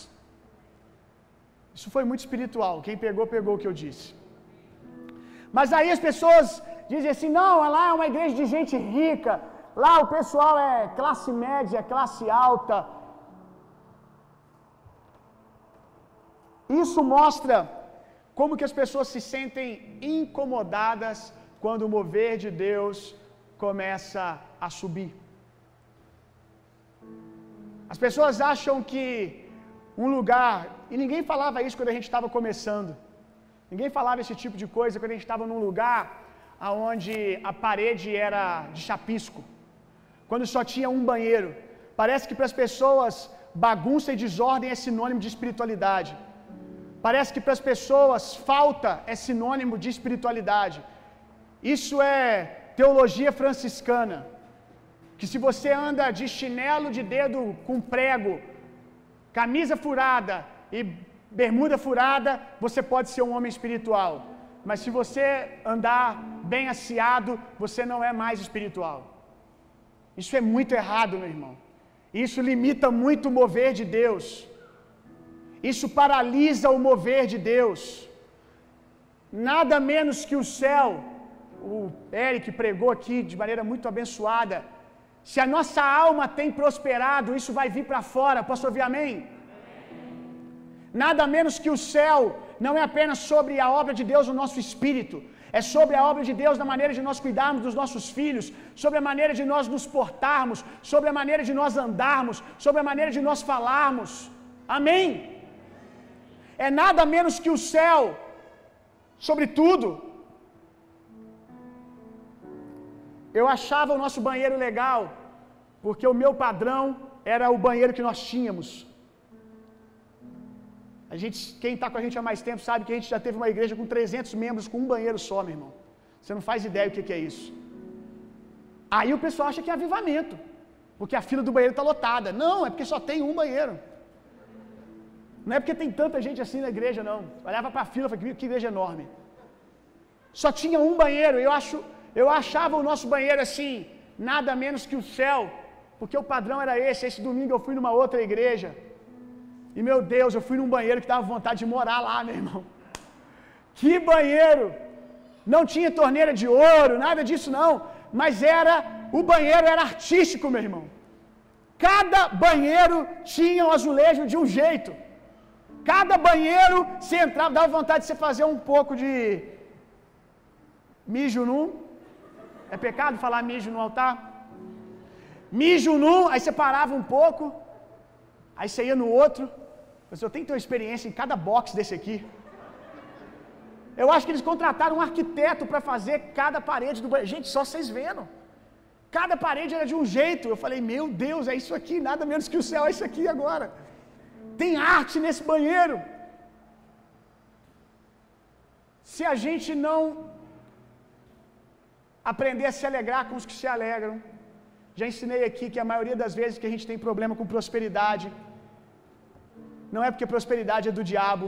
Isso foi muito espiritual. Quem pegou, pegou o que eu disse. Mas aí as pessoas dizem assim: não, lá é uma igreja de gente rica, lá o pessoal é classe média, classe alta. Isso mostra como que as pessoas se sentem incomodadas quando o mover de Deus começa a subir. As pessoas acham que um lugar, e ninguém falava isso quando a gente estava começando. Ninguém falava esse tipo de coisa quando a gente estava num lugar onde a parede era de chapisco, quando só tinha um banheiro. Parece que para as pessoas bagunça e desordem é sinônimo de espiritualidade. Parece que para as pessoas falta é sinônimo de espiritualidade. Isso é teologia franciscana. Que se você anda de chinelo de dedo com prego, camisa furada e bermuda furada, você pode ser um homem espiritual. Mas se você andar bem assiado, você não é mais espiritual. Isso é muito errado, meu irmão. Isso limita muito o mover de Deus. Isso paralisa o mover de Deus. Nada menos que o céu, o Eric pregou aqui de maneira muito abençoada. Se a nossa alma tem prosperado, isso vai vir para fora. Posso ouvir amém? Nada menos que o céu não é apenas sobre a obra de Deus no nosso espírito, é sobre a obra de Deus na maneira de nós cuidarmos dos nossos filhos, sobre a maneira de nós nos portarmos, sobre a maneira de nós andarmos, sobre a maneira de nós falarmos. Amém? É nada menos que o céu sobre tudo. Eu achava o nosso banheiro legal, porque o meu padrão era o banheiro que nós tínhamos. A gente, quem está com a gente há mais tempo sabe que a gente já teve uma igreja com 300 membros com um banheiro só, meu irmão. Você não faz ideia o que, que é isso. Aí o pessoal acha que é avivamento, porque a fila do banheiro está lotada. Não, é porque só tem um banheiro. Não é porque tem tanta gente assim na igreja, não. Olhava para a fila e falei, que igreja enorme. Só tinha um banheiro. Eu, acho, eu achava o nosso banheiro assim, nada menos que o céu, porque o padrão era esse. Esse domingo eu fui numa outra igreja. E meu Deus, eu fui num banheiro que dava vontade de morar lá, meu irmão. Que banheiro! Não tinha torneira de ouro, nada disso não. Mas era, o banheiro era artístico, meu irmão. Cada banheiro tinha um azulejo de um jeito. Cada banheiro, você entrava, dava vontade de você fazer um pouco de mijo num. É pecado falar mijo no altar? Mijo num, aí você parava um pouco, Aí você ia no outro, eu tenho que ter uma experiência em cada box desse aqui. Eu acho que eles contrataram um arquiteto para fazer cada parede do banheiro. Gente, só vocês vendo. Cada parede era de um jeito. Eu falei, meu Deus, é isso aqui, nada menos que o céu, é isso aqui agora. Tem arte nesse banheiro. Se a gente não aprender a se alegrar com os que se alegram, já ensinei aqui que a maioria das vezes que a gente tem problema com prosperidade, não é porque prosperidade é do diabo,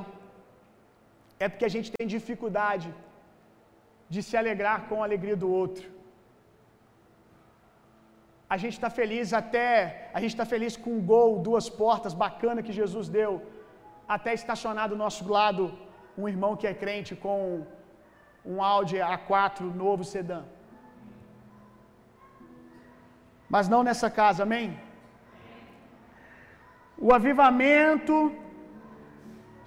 é porque a gente tem dificuldade de se alegrar com a alegria do outro. A gente está feliz até, a gente está feliz com um gol, duas portas, bacana que Jesus deu, até estacionar do nosso lado um irmão que é crente com um Audi A4 novo sedã. Mas não nessa casa, amém? O avivamento,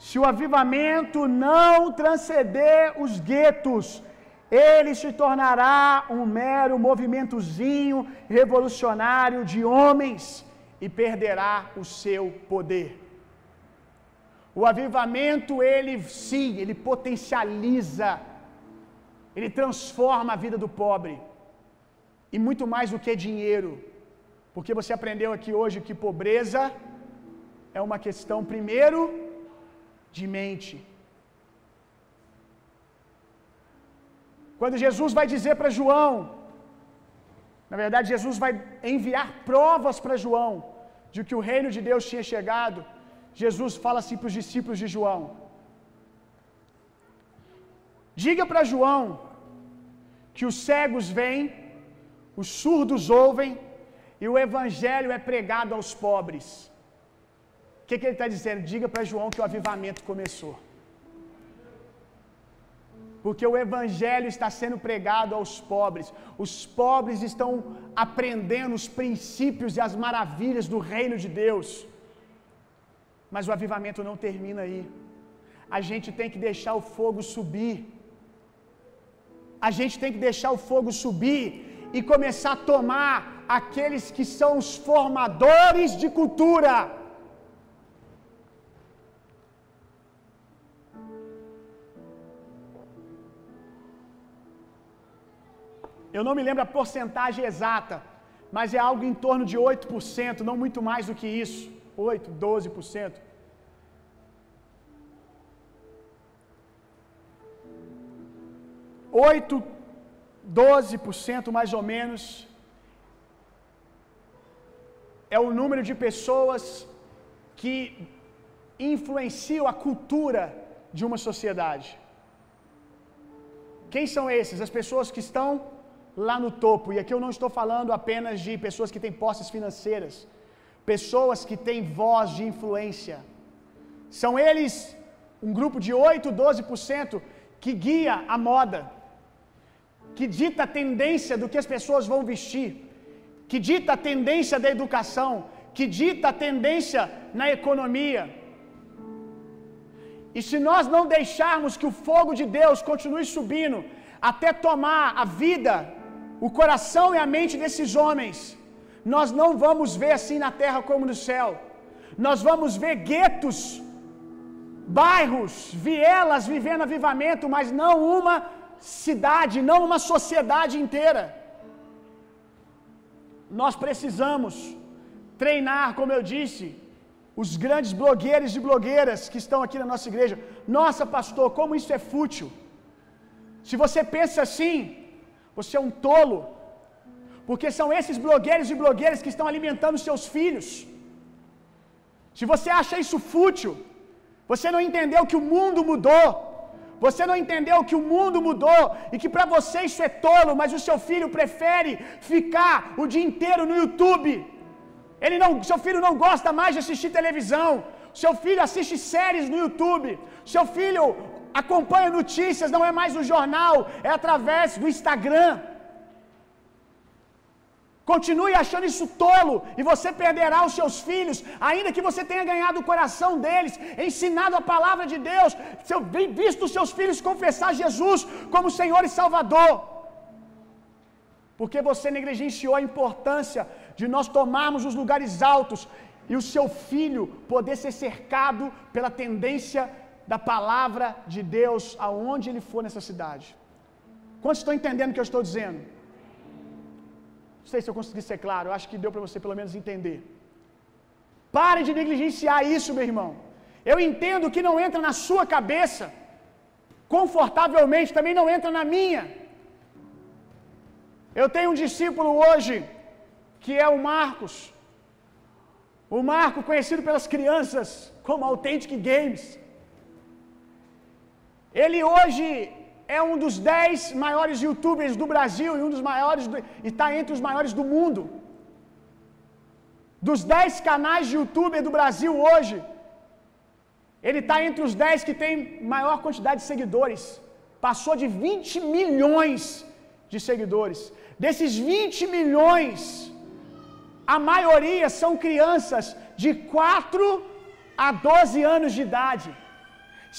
se o avivamento não transcender os guetos, ele se tornará um mero movimentozinho revolucionário de homens e perderá o seu poder. O avivamento, ele sim, ele potencializa, ele transforma a vida do pobre. E muito mais do que dinheiro. Porque você aprendeu aqui hoje que pobreza é uma questão, primeiro, de mente. Quando Jesus vai dizer para João, na verdade, Jesus vai enviar provas para João de que o reino de Deus tinha chegado. Jesus fala assim para os discípulos de João: Diga para João que os cegos vêm, os surdos ouvem e o evangelho é pregado aos pobres. O que, que ele está dizendo? Diga para João que o avivamento começou. Porque o evangelho está sendo pregado aos pobres. Os pobres estão aprendendo os princípios e as maravilhas do reino de Deus. Mas o avivamento não termina aí. A gente tem que deixar o fogo subir. A gente tem que deixar o fogo subir e começar a tomar aqueles que são os formadores de cultura. Eu não me lembro a porcentagem exata, mas é algo em torno de 8%, não muito mais do que isso. 8, 12%. Oito, 12% mais ou menos é o número de pessoas que influenciam a cultura de uma sociedade. Quem são esses? As pessoas que estão lá no topo. E aqui eu não estou falando apenas de pessoas que têm posses financeiras, pessoas que têm voz de influência. São eles um grupo de 8, 12% que guia a moda, que dita a tendência do que as pessoas vão vestir, que dita a tendência da educação, que dita a tendência na economia. E se nós não deixarmos que o fogo de Deus continue subindo até tomar a vida o coração e a mente desses homens, nós não vamos ver assim na terra como no céu. Nós vamos ver guetos, bairros, vielas vivendo avivamento, mas não uma cidade, não uma sociedade inteira. Nós precisamos treinar, como eu disse, os grandes blogueiros e blogueiras que estão aqui na nossa igreja. Nossa, pastor, como isso é fútil. Se você pensa assim, você é um tolo. Porque são esses blogueiros e blogueiras que estão alimentando seus filhos. Se você acha isso fútil, você não entendeu que o mundo mudou. Você não entendeu que o mundo mudou e que para você isso é tolo, mas o seu filho prefere ficar o dia inteiro no YouTube. Ele não, seu filho não gosta mais de assistir televisão. Seu filho assiste séries no YouTube. Seu filho acompanha notícias, não é mais no jornal, é através do Instagram. Continue achando isso tolo e você perderá os seus filhos, ainda que você tenha ganhado o coração deles, ensinado a palavra de Deus, visto os seus filhos confessar Jesus como Senhor e Salvador. Porque você negligenciou a importância de nós tomarmos os lugares altos e o seu filho poder ser cercado pela tendência da palavra de Deus aonde ele for nessa cidade. Quantos estão entendendo o que eu estou dizendo? Não sei se eu consegui ser claro, eu acho que deu para você pelo menos entender. Pare de negligenciar isso, meu irmão. Eu entendo que não entra na sua cabeça, confortavelmente, também não entra na minha. Eu tenho um discípulo hoje, que é o Marcos. O Marco, conhecido pelas crianças como Authentic Games. Ele hoje é um dos dez maiores youtubers do Brasil e um dos maiores do, e está entre os maiores do mundo. Dos dez canais de youtuber do Brasil hoje, ele está entre os dez que tem maior quantidade de seguidores. Passou de 20 milhões de seguidores. Desses 20 milhões, a maioria são crianças de 4 a 12 anos de idade.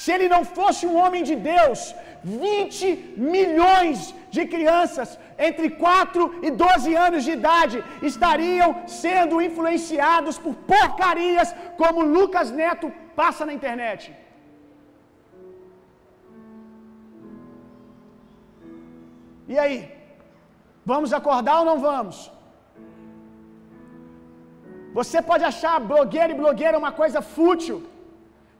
Se ele não fosse um homem de Deus, 20 milhões de crianças entre 4 e 12 anos de idade estariam sendo influenciados por porcarias como Lucas Neto passa na internet. E aí? Vamos acordar ou não vamos? Você pode achar blogueiro e blogueira uma coisa fútil.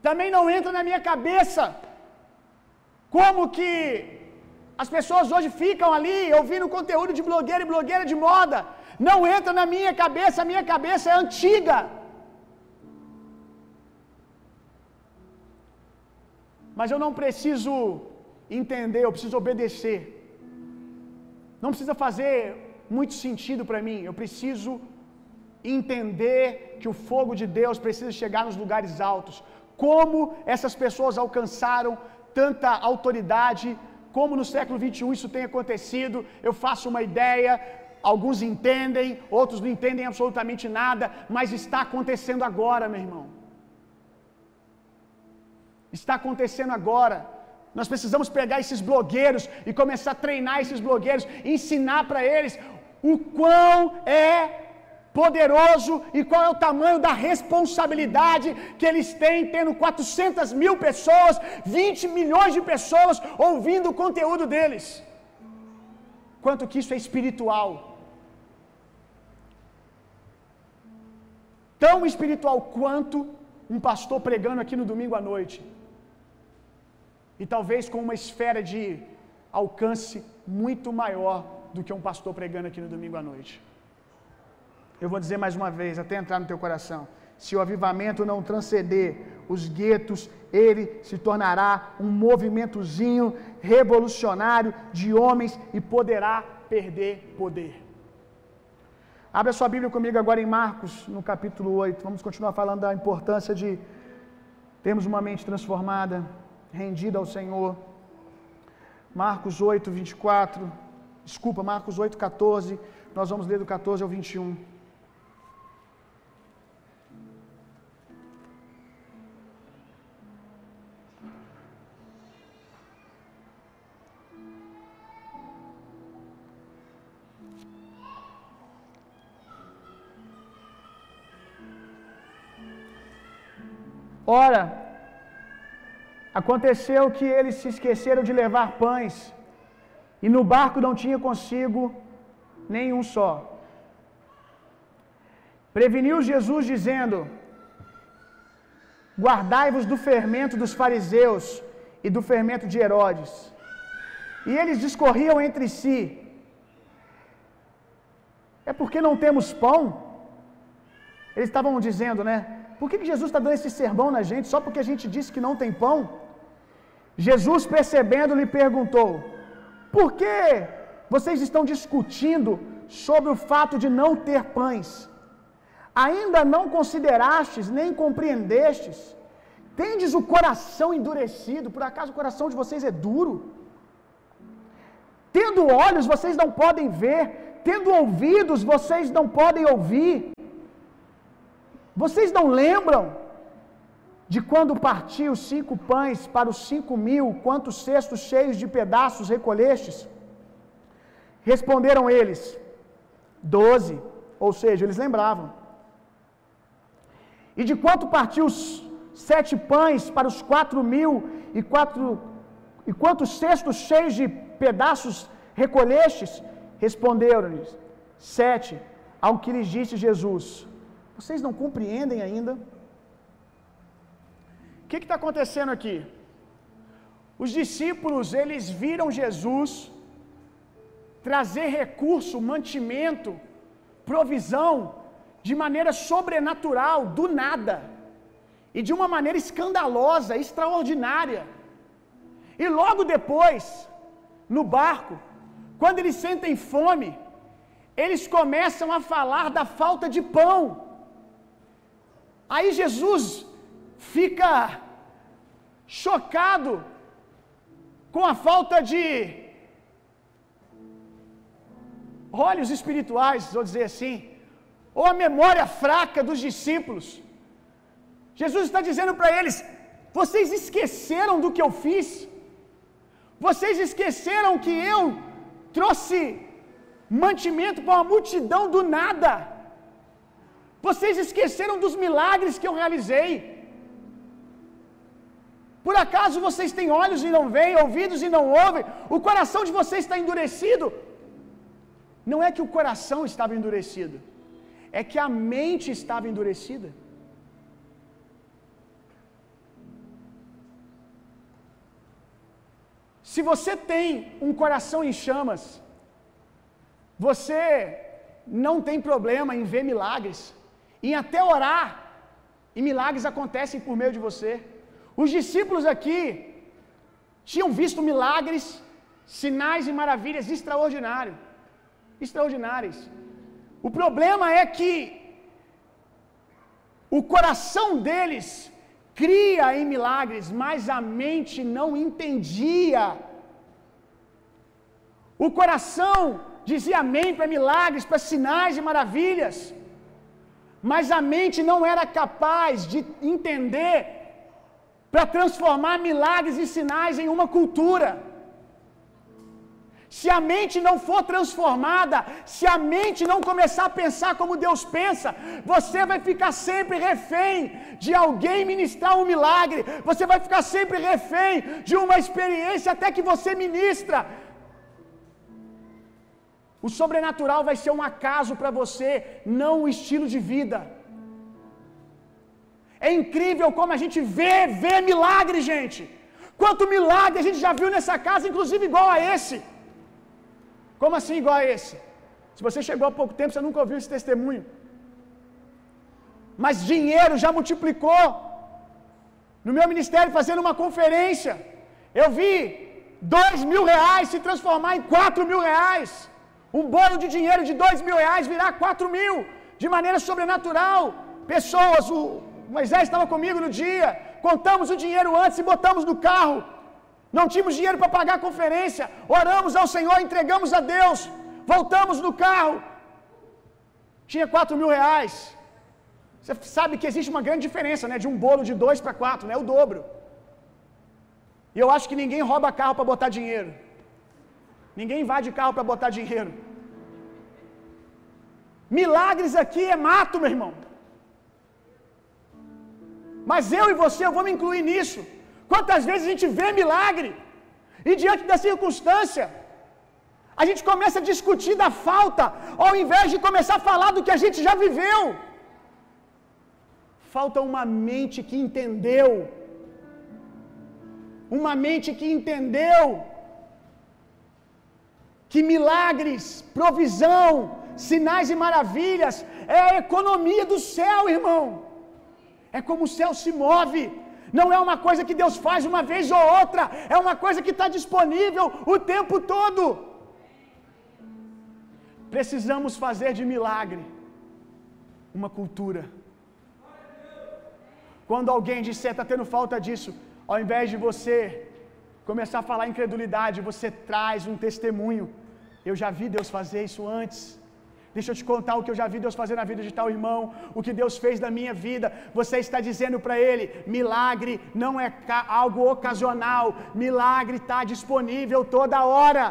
Também não entra na minha cabeça. Como que as pessoas hoje ficam ali ouvindo conteúdo de blogueiro e blogueira de moda. Não entra na minha cabeça, a minha cabeça é antiga. Mas eu não preciso entender, eu preciso obedecer. Não precisa fazer muito sentido para mim. Eu preciso entender que o fogo de Deus precisa chegar nos lugares altos. Como essas pessoas alcançaram tanta autoridade, como no século 21 isso tem acontecido, eu faço uma ideia, alguns entendem, outros não entendem absolutamente nada, mas está acontecendo agora, meu irmão. Está acontecendo agora. Nós precisamos pegar esses blogueiros e começar a treinar esses blogueiros, ensinar para eles o quão é poderoso e qual é o tamanho da responsabilidade que eles têm, tendo 400 mil pessoas, 20 milhões de pessoas ouvindo o conteúdo deles. Quanto que isso é espiritual. Tão espiritual quanto um pastor pregando aqui no domingo à noite. E talvez com uma esfera de alcance muito maior do que um pastor pregando aqui no domingo à noite. Eu vou dizer mais uma vez, até entrar no teu coração. Se o avivamento não transcender os guetos, ele se tornará um movimentozinho revolucionário de homens e poderá perder poder. Abra sua Bíblia comigo agora em Marcos, no capítulo 8. Vamos continuar falando da importância de termos uma mente transformada, rendida ao Senhor. Marcos 8, 24. Desculpa, Marcos 8, 14. Nós vamos ler do 14 ao 21. Ora, aconteceu que eles se esqueceram de levar pães, e no barco não tinha consigo nenhum só. Preveniu Jesus, dizendo: Guardai-vos do fermento dos fariseus e do fermento de Herodes. E eles discorriam entre si: É porque não temos pão? Eles estavam dizendo, né? Por que, que Jesus está dando esse sermão na gente só porque a gente disse que não tem pão? Jesus, percebendo, lhe perguntou: Por que vocês estão discutindo sobre o fato de não ter pães? Ainda não considerastes nem compreendestes? Tendes o coração endurecido? Por acaso o coração de vocês é duro? Tendo olhos, vocês não podem ver, tendo ouvidos, vocês não podem ouvir. Vocês não lembram de quando parti os cinco pães para os cinco mil, quantos cestos cheios de pedaços recolhestes? Responderam eles, doze, ou seja, eles lembravam. E de quanto partiu os sete pães para os quatro mil e quatro e quantos cestos cheios de pedaços recolhestes? Responderam-lhes: Sete. Ao que lhes disse Jesus: Vocês não compreendem ainda? O que está acontecendo aqui? Os discípulos, eles viram Jesus trazer recurso, mantimento, provisão, de maneira sobrenatural, do nada, e de uma maneira escandalosa, extraordinária. E logo depois, no barco, quando eles sentem fome, eles começam a falar da falta de pão. Aí Jesus fica chocado com a falta de olhos espirituais, vou dizer assim, ou a memória fraca dos discípulos. Jesus está dizendo para eles: vocês esqueceram do que eu fiz? Vocês esqueceram que eu trouxe mantimento para uma multidão do nada? Vocês esqueceram dos milagres que eu realizei? Por acaso vocês têm olhos e não veem, ouvidos e não ouvem? O coração de vocês está endurecido? Não é que o coração estava endurecido, é que a mente estava endurecida. Se você tem um coração em chamas, você não tem problema em ver milagres, em até orar, e milagres acontecem por meio de você. Os discípulos aqui tinham visto milagres, sinais e maravilhas extraordinários. Extraordinários. O problema é que o coração deles cria em milagres, mas a mente não entendia. O coração dizia amém para milagres, para sinais e maravilhas, mas a mente não era capaz de entender para transformar milagres e sinais em uma cultura. Se a mente não for transformada, se a mente não começar a pensar como Deus pensa, você vai ficar sempre refém de alguém ministrar um milagre, você vai ficar sempre refém de uma experiência até que você ministra. O sobrenatural vai ser um acaso para você, não um estilo de vida. É incrível como a gente vê, vê milagre, gente. Quanto milagre a gente já viu nessa casa, inclusive igual a esse. Como assim igual a esse? Se você chegou há pouco tempo, você nunca ouviu esse testemunho. Mas dinheiro já multiplicou. No meu ministério, fazendo uma conferência, eu vi dois mil reais se transformar em quatro mil reais. Um bolo de dinheiro de dois mil reais virar quatro mil, de maneira sobrenatural. Pessoas, o Moisés estava comigo no dia, contamos o dinheiro antes e botamos no carro. Não tínhamos dinheiro para pagar a conferência. Oramos ao Senhor, entregamos a Deus. Voltamos no carro. Tinha quatro mil reais. Você sabe que existe uma grande diferença, né? De um bolo de dois para quatro, né? O dobro. E eu acho que ninguém rouba carro para botar dinheiro. Ninguém invade carro para botar dinheiro. Milagres aqui é mato, meu irmão. Mas eu e você, eu vou me incluir nisso. Quantas vezes a gente vê milagre e diante da circunstância, a gente começa a discutir da falta, ao invés de começar a falar do que a gente já viveu. Falta uma mente que entendeu, uma mente que entendeu que milagres, provisão, sinais e maravilhas é a economia do céu, irmão. É como o céu se move. Não é uma coisa que Deus faz uma vez ou outra, é uma coisa que está disponível o tempo todo. Precisamos fazer de milagre uma cultura. Quando alguém disser está tendo falta disso, ao invés de você começar a falar incredulidade, você traz um testemunho. Eu já vi Deus fazer isso antes. Deixa eu te contar o que eu já vi Deus fazer na vida de tal irmão, o que Deus fez na minha vida. Você está dizendo para ele: milagre não é algo ocasional, milagre está disponível toda hora.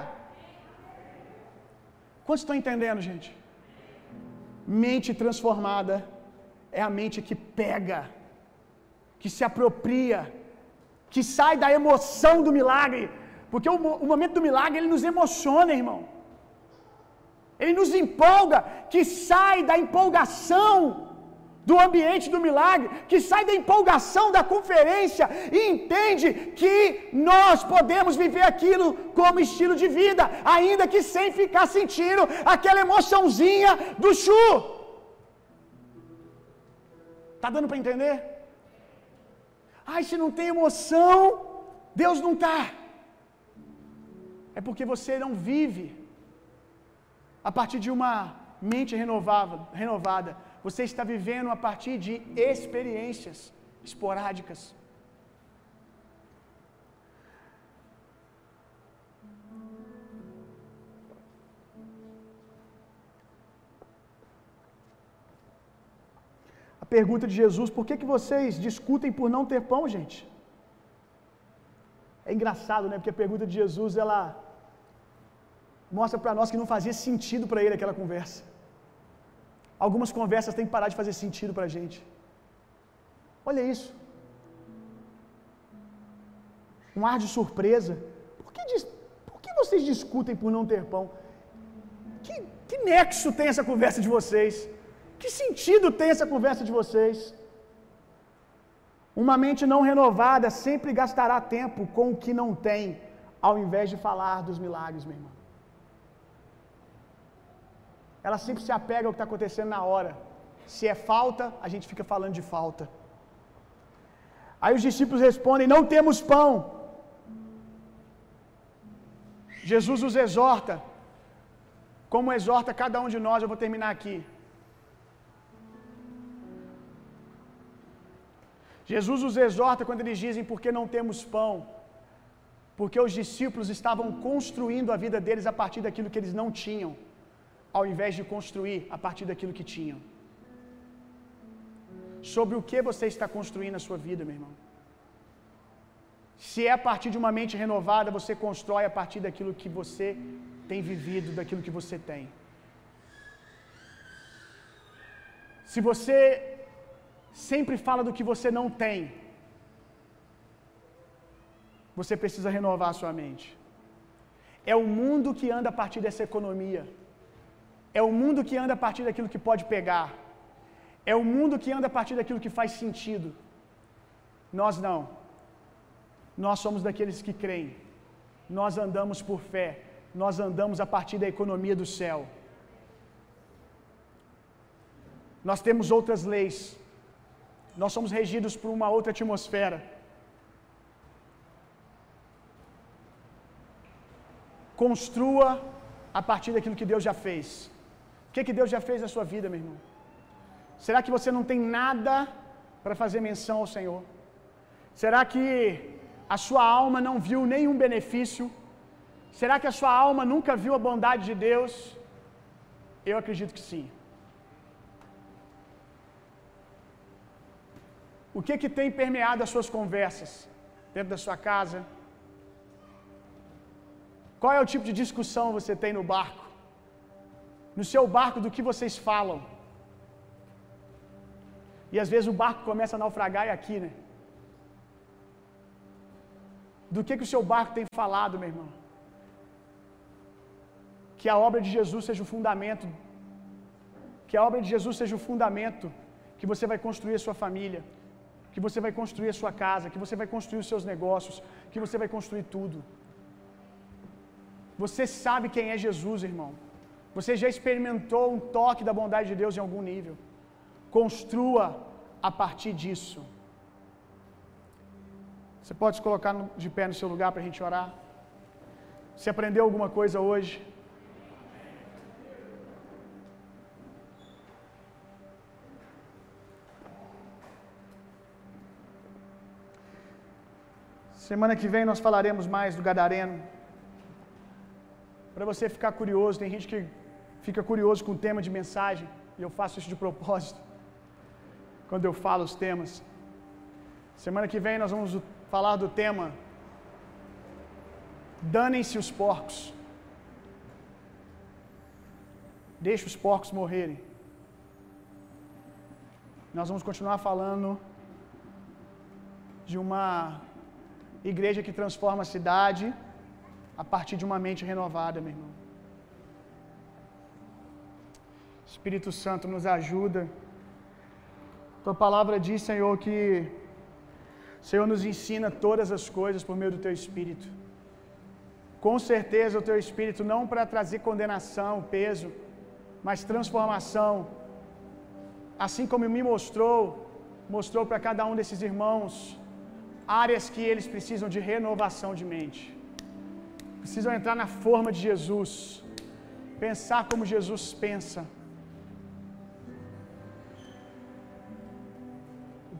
Quantos estão entendendo, gente? Mente transformada é a mente que pega, que se apropria, que sai da emoção do milagre, porque o, o momento do milagre ele nos emociona, irmão. Ele nos empolga, que sai da empolgação do ambiente do milagre, que sai da empolgação da conferência e entende que nós podemos viver aquilo como estilo de vida, ainda que sem ficar sentindo aquela emoçãozinha do chu. Tá dando para entender? Ai, se não tem emoção, Deus não tá. É porque você não vive a partir de uma mente renovada, renovada. Você está vivendo a partir de experiências esporádicas. A pergunta de Jesus: por que, que vocês discutem por não ter pão, gente? É engraçado, né? Porque a pergunta de Jesus ela mostra para nós que não fazia sentido para ele aquela conversa. Algumas conversas têm que parar de fazer sentido para a gente. Olha isso. Um ar de surpresa. Por que, por que vocês discutem por não ter pão? Que, que nexo tem essa conversa de vocês? Que sentido tem essa conversa de vocês? Uma mente não renovada sempre gastará tempo com o que não tem, ao invés de falar dos milagres, meu irmão. Ela sempre se apega ao que está acontecendo na hora. Se é falta, a gente fica falando de falta. Aí os discípulos respondem: Não temos pão. Jesus os exorta, como exorta cada um de nós. Eu vou terminar aqui. Jesus os exorta quando eles dizem: Porque não temos pão? Porque os discípulos estavam construindo a vida deles a partir daquilo que eles não tinham ao invés de construir a partir daquilo que tinham. Sobre o que você está construindo a sua vida, meu irmão? Se é a partir de uma mente renovada, você constrói a partir daquilo que você tem vivido, daquilo que você tem. Se você sempre fala do que você não tem, você precisa renovar a sua mente. É o mundo que anda a partir dessa economia. É o mundo que anda a partir daquilo que pode pegar. É o mundo que anda a partir daquilo que faz sentido. Nós não. Nós somos daqueles que creem. Nós andamos por fé. Nós andamos a partir da economia do céu. Nós temos outras leis. Nós somos regidos por uma outra atmosfera. Construa a partir daquilo que Deus já fez. O que, que Deus já fez na sua vida, meu irmão? Será que você não tem nada para fazer menção ao Senhor? Será que a sua alma não viu nenhum benefício? Será que a sua alma nunca viu a bondade de Deus? Eu acredito que sim. O que que tem permeado as suas conversas dentro da sua casa? Qual é o tipo de discussão você tem no barco? No seu barco, do que vocês falam? E às vezes o barco começa a naufragar e aqui, né? Do que que o seu barco tem falado, meu irmão? Que a obra de Jesus seja o fundamento. Que a obra de Jesus seja o fundamento que você vai construir a sua família, que você vai construir a sua casa, que você vai construir os seus negócios, que você vai construir tudo. Você sabe quem é Jesus, irmão. Você já experimentou um toque da bondade de Deus em algum nível. Construa a partir disso. Você pode se colocar de pé no seu lugar para a gente orar? Você aprendeu alguma coisa hoje? Semana que vem nós falaremos mais do Gadareno. Para você ficar curioso, tem gente que fica curioso com o tema de mensagem, e eu faço isso de propósito, quando eu falo os temas. Semana que vem nós vamos falar do tema Danem-se os porcos. Deixe os porcos morrerem. Nós vamos continuar falando de uma igreja que transforma a cidade a partir de uma mente renovada, meu irmão. Espírito Santo nos ajuda. Tua palavra diz, Senhor, que o Senhor nos ensina todas as coisas por meio do teu espírito. Com certeza o teu espírito não para trazer condenação, peso, mas transformação. Assim como me mostrou, mostrou para cada um desses irmãos áreas que eles precisam de renovação de mente. Precisam entrar na forma de Jesus, pensar como Jesus pensa.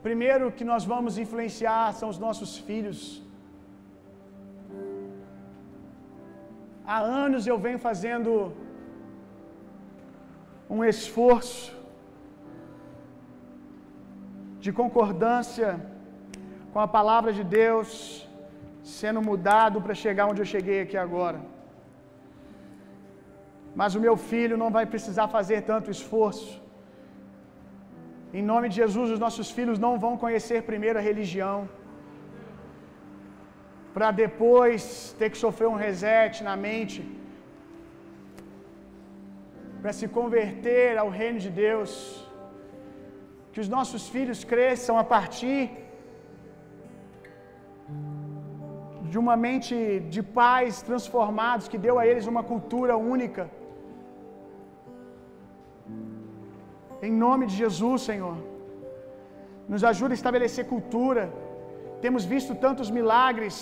Primeiro que nós vamos influenciar são os nossos filhos. Há anos eu venho fazendo um esforço de concordância com a palavra de Deus sendo mudado para chegar onde eu cheguei aqui agora. Mas o meu filho não vai precisar fazer tanto esforço. Em nome de Jesus, os nossos filhos não vão conhecer primeiro a religião, para depois ter que sofrer um reset na mente, para se converter ao reino de Deus. Que os nossos filhos cresçam a partir de uma mente de pais transformados que deu a eles uma cultura única. Em nome de Jesus, Senhor. Nos ajuda a estabelecer cultura. Temos visto tantos milagres.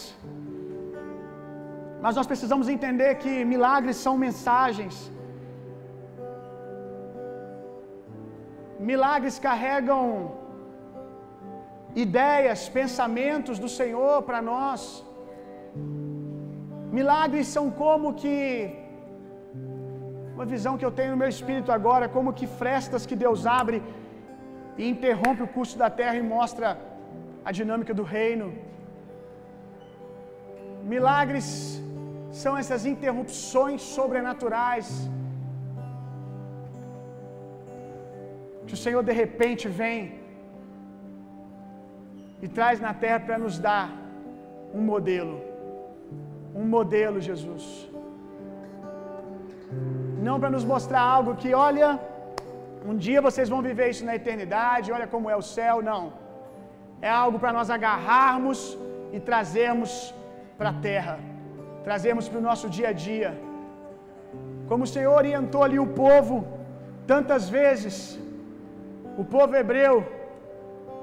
Mas nós precisamos entender que milagres são mensagens. Milagres carregam ideias, pensamentos do Senhor para nós. Milagres são como que uma visão que eu tenho no meu espírito agora, como que frestas que Deus abre e interrompe o curso da terra e mostra a dinâmica do reino. Milagres são essas interrupções sobrenaturais que o Senhor de repente vem e traz na terra para nos dar um modelo. Um modelo, Jesus. Não para nos mostrar algo que, olha, um dia vocês vão viver isso na eternidade, olha como é o céu, não. É algo para nós agarrarmos e trazermos para a terra, trazermos para o nosso dia a dia. Como o Senhor orientou ali o povo tantas vezes, o povo hebreu,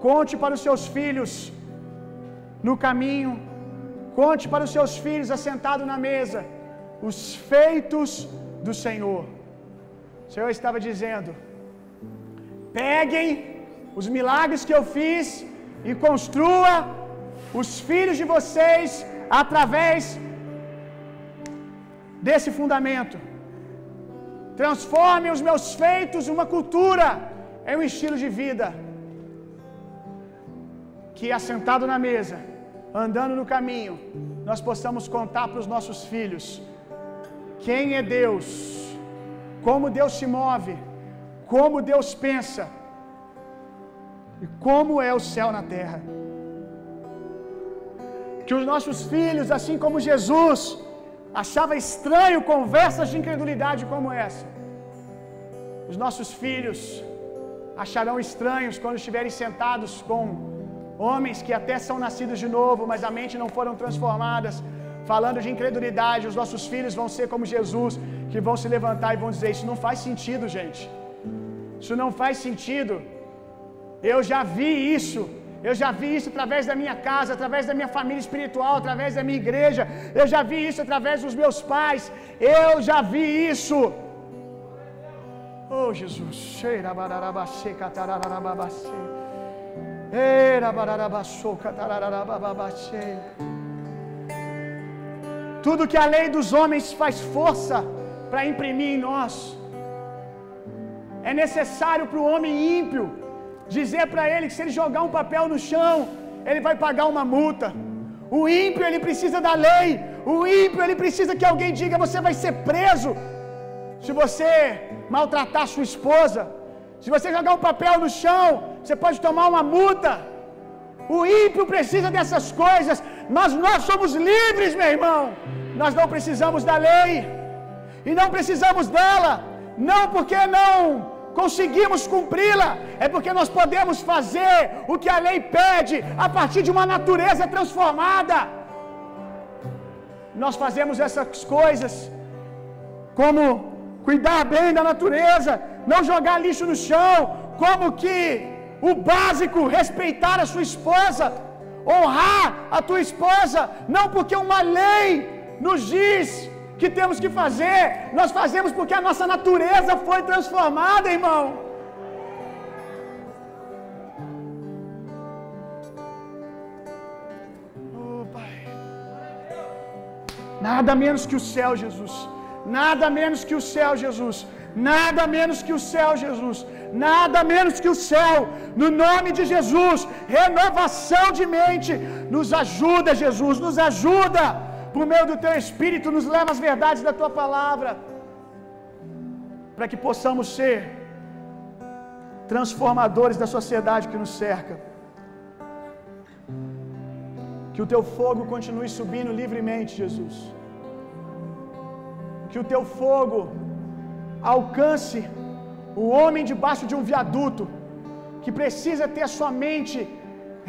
conte para os seus filhos no caminho, conte para os seus filhos assentado na mesa os feitos do Senhor. O Senhor estava dizendo: peguem os milagres que eu fiz e construa os filhos de vocês através desse fundamento. Transformem os meus feitos uma cultura, em um estilo de vida. Que assentado na mesa, andando no caminho, nós possamos contar para os nossos filhos quem é Deus, como Deus se move, como Deus pensa e como é o céu na terra. Que os nossos filhos, assim como Jesus, achava estranho conversas de incredulidade como essa. Os nossos filhos acharão estranhos quando estiverem sentados com homens que até são nascidos de novo, mas a mente não foram transformadas, falando de incredulidade. Os nossos filhos vão ser como Jesus, que vão se levantar e vão dizer: Isso não faz sentido, gente. Isso não faz sentido. Eu já vi isso. Eu já vi isso através da minha casa, através da minha família espiritual, através da minha igreja. Eu já vi isso através dos meus pais. Eu já vi isso. Oh Jesus. Cheira Tudo que a lei dos homens faz força para imprimir em nós. É necessário para o homem ímpio dizer para ele que se ele jogar um papel no chão, ele vai pagar uma multa. O ímpio ele precisa da lei. O ímpio ele precisa que alguém diga você vai ser preso se você maltratar sua esposa. Se você jogar um papel no chão, você pode tomar uma multa. O ímpio precisa dessas coisas, mas nós somos livres, meu irmão. Nós não precisamos da lei, e não precisamos dela, não porque não conseguimos cumpri-la, é porque nós podemos fazer o que a lei pede a partir de uma natureza transformada. Nós fazemos essas coisas como cuidar bem da natureza, não jogar lixo no chão, como que o básico, respeitar a sua esposa, honrar a tua esposa, não porque uma lei nos diz que temos que fazer, nós fazemos porque a nossa natureza foi transformada, irmão. Oh, Pai. Nada menos que o céu, Jesus. Nada menos que o céu, Jesus. Nada menos que o céu, Jesus. Nada menos que o céu. No nome de Jesus. Renovação de mente. Nos ajuda, Jesus. Nos ajuda. Por meio do teu espírito, nos leva às verdades da tua palavra. Para que possamos ser transformadores da sociedade que nos cerca. Que o teu fogo continue subindo livremente, Jesus que o teu fogo alcance o homem debaixo de um viaduto, que precisa ter a sua mente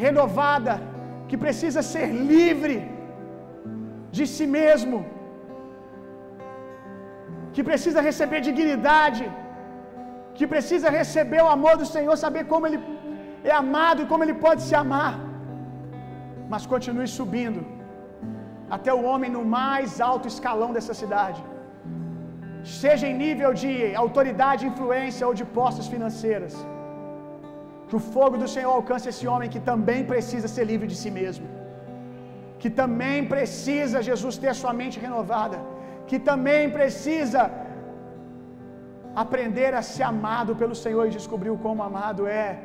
renovada, que precisa ser livre de si mesmo, que precisa receber dignidade, que precisa receber o amor do Senhor, saber como Ele é amado e como Ele pode se amar, mas continue subindo até o homem no mais alto escalão dessa cidade seja em nível de autoridade, influência ou de posses financeiras. Que o fogo do Senhor alcance esse homem que também precisa ser livre de si mesmo. Que também precisa, Jesus, ter sua mente renovada. Que também precisa aprender a ser amado pelo Senhor e descobrir o como amado é,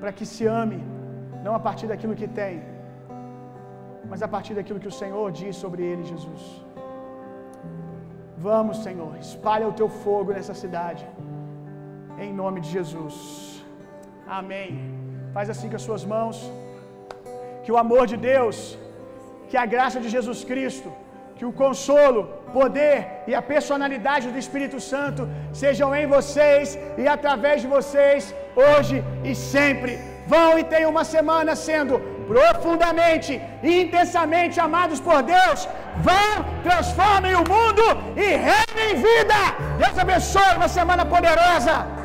para que se ame, não a partir daquilo que tem, mas a partir daquilo que o Senhor diz sobre ele, Jesus. Vamos, Senhor, espalha o teu fogo nessa cidade, em nome de Jesus. Amém. Faz assim com as suas mãos. Que o amor de Deus, que a graça de Jesus Cristo, que o consolo, poder e a personalidade do Espírito Santo sejam em vocês e através de vocês, hoje e sempre. Vão e tenham uma semana sendo profundamente e intensamente amados por Deus. Vão, transformem o mundo e reinem vida. Deus abençoe uma semana poderosa.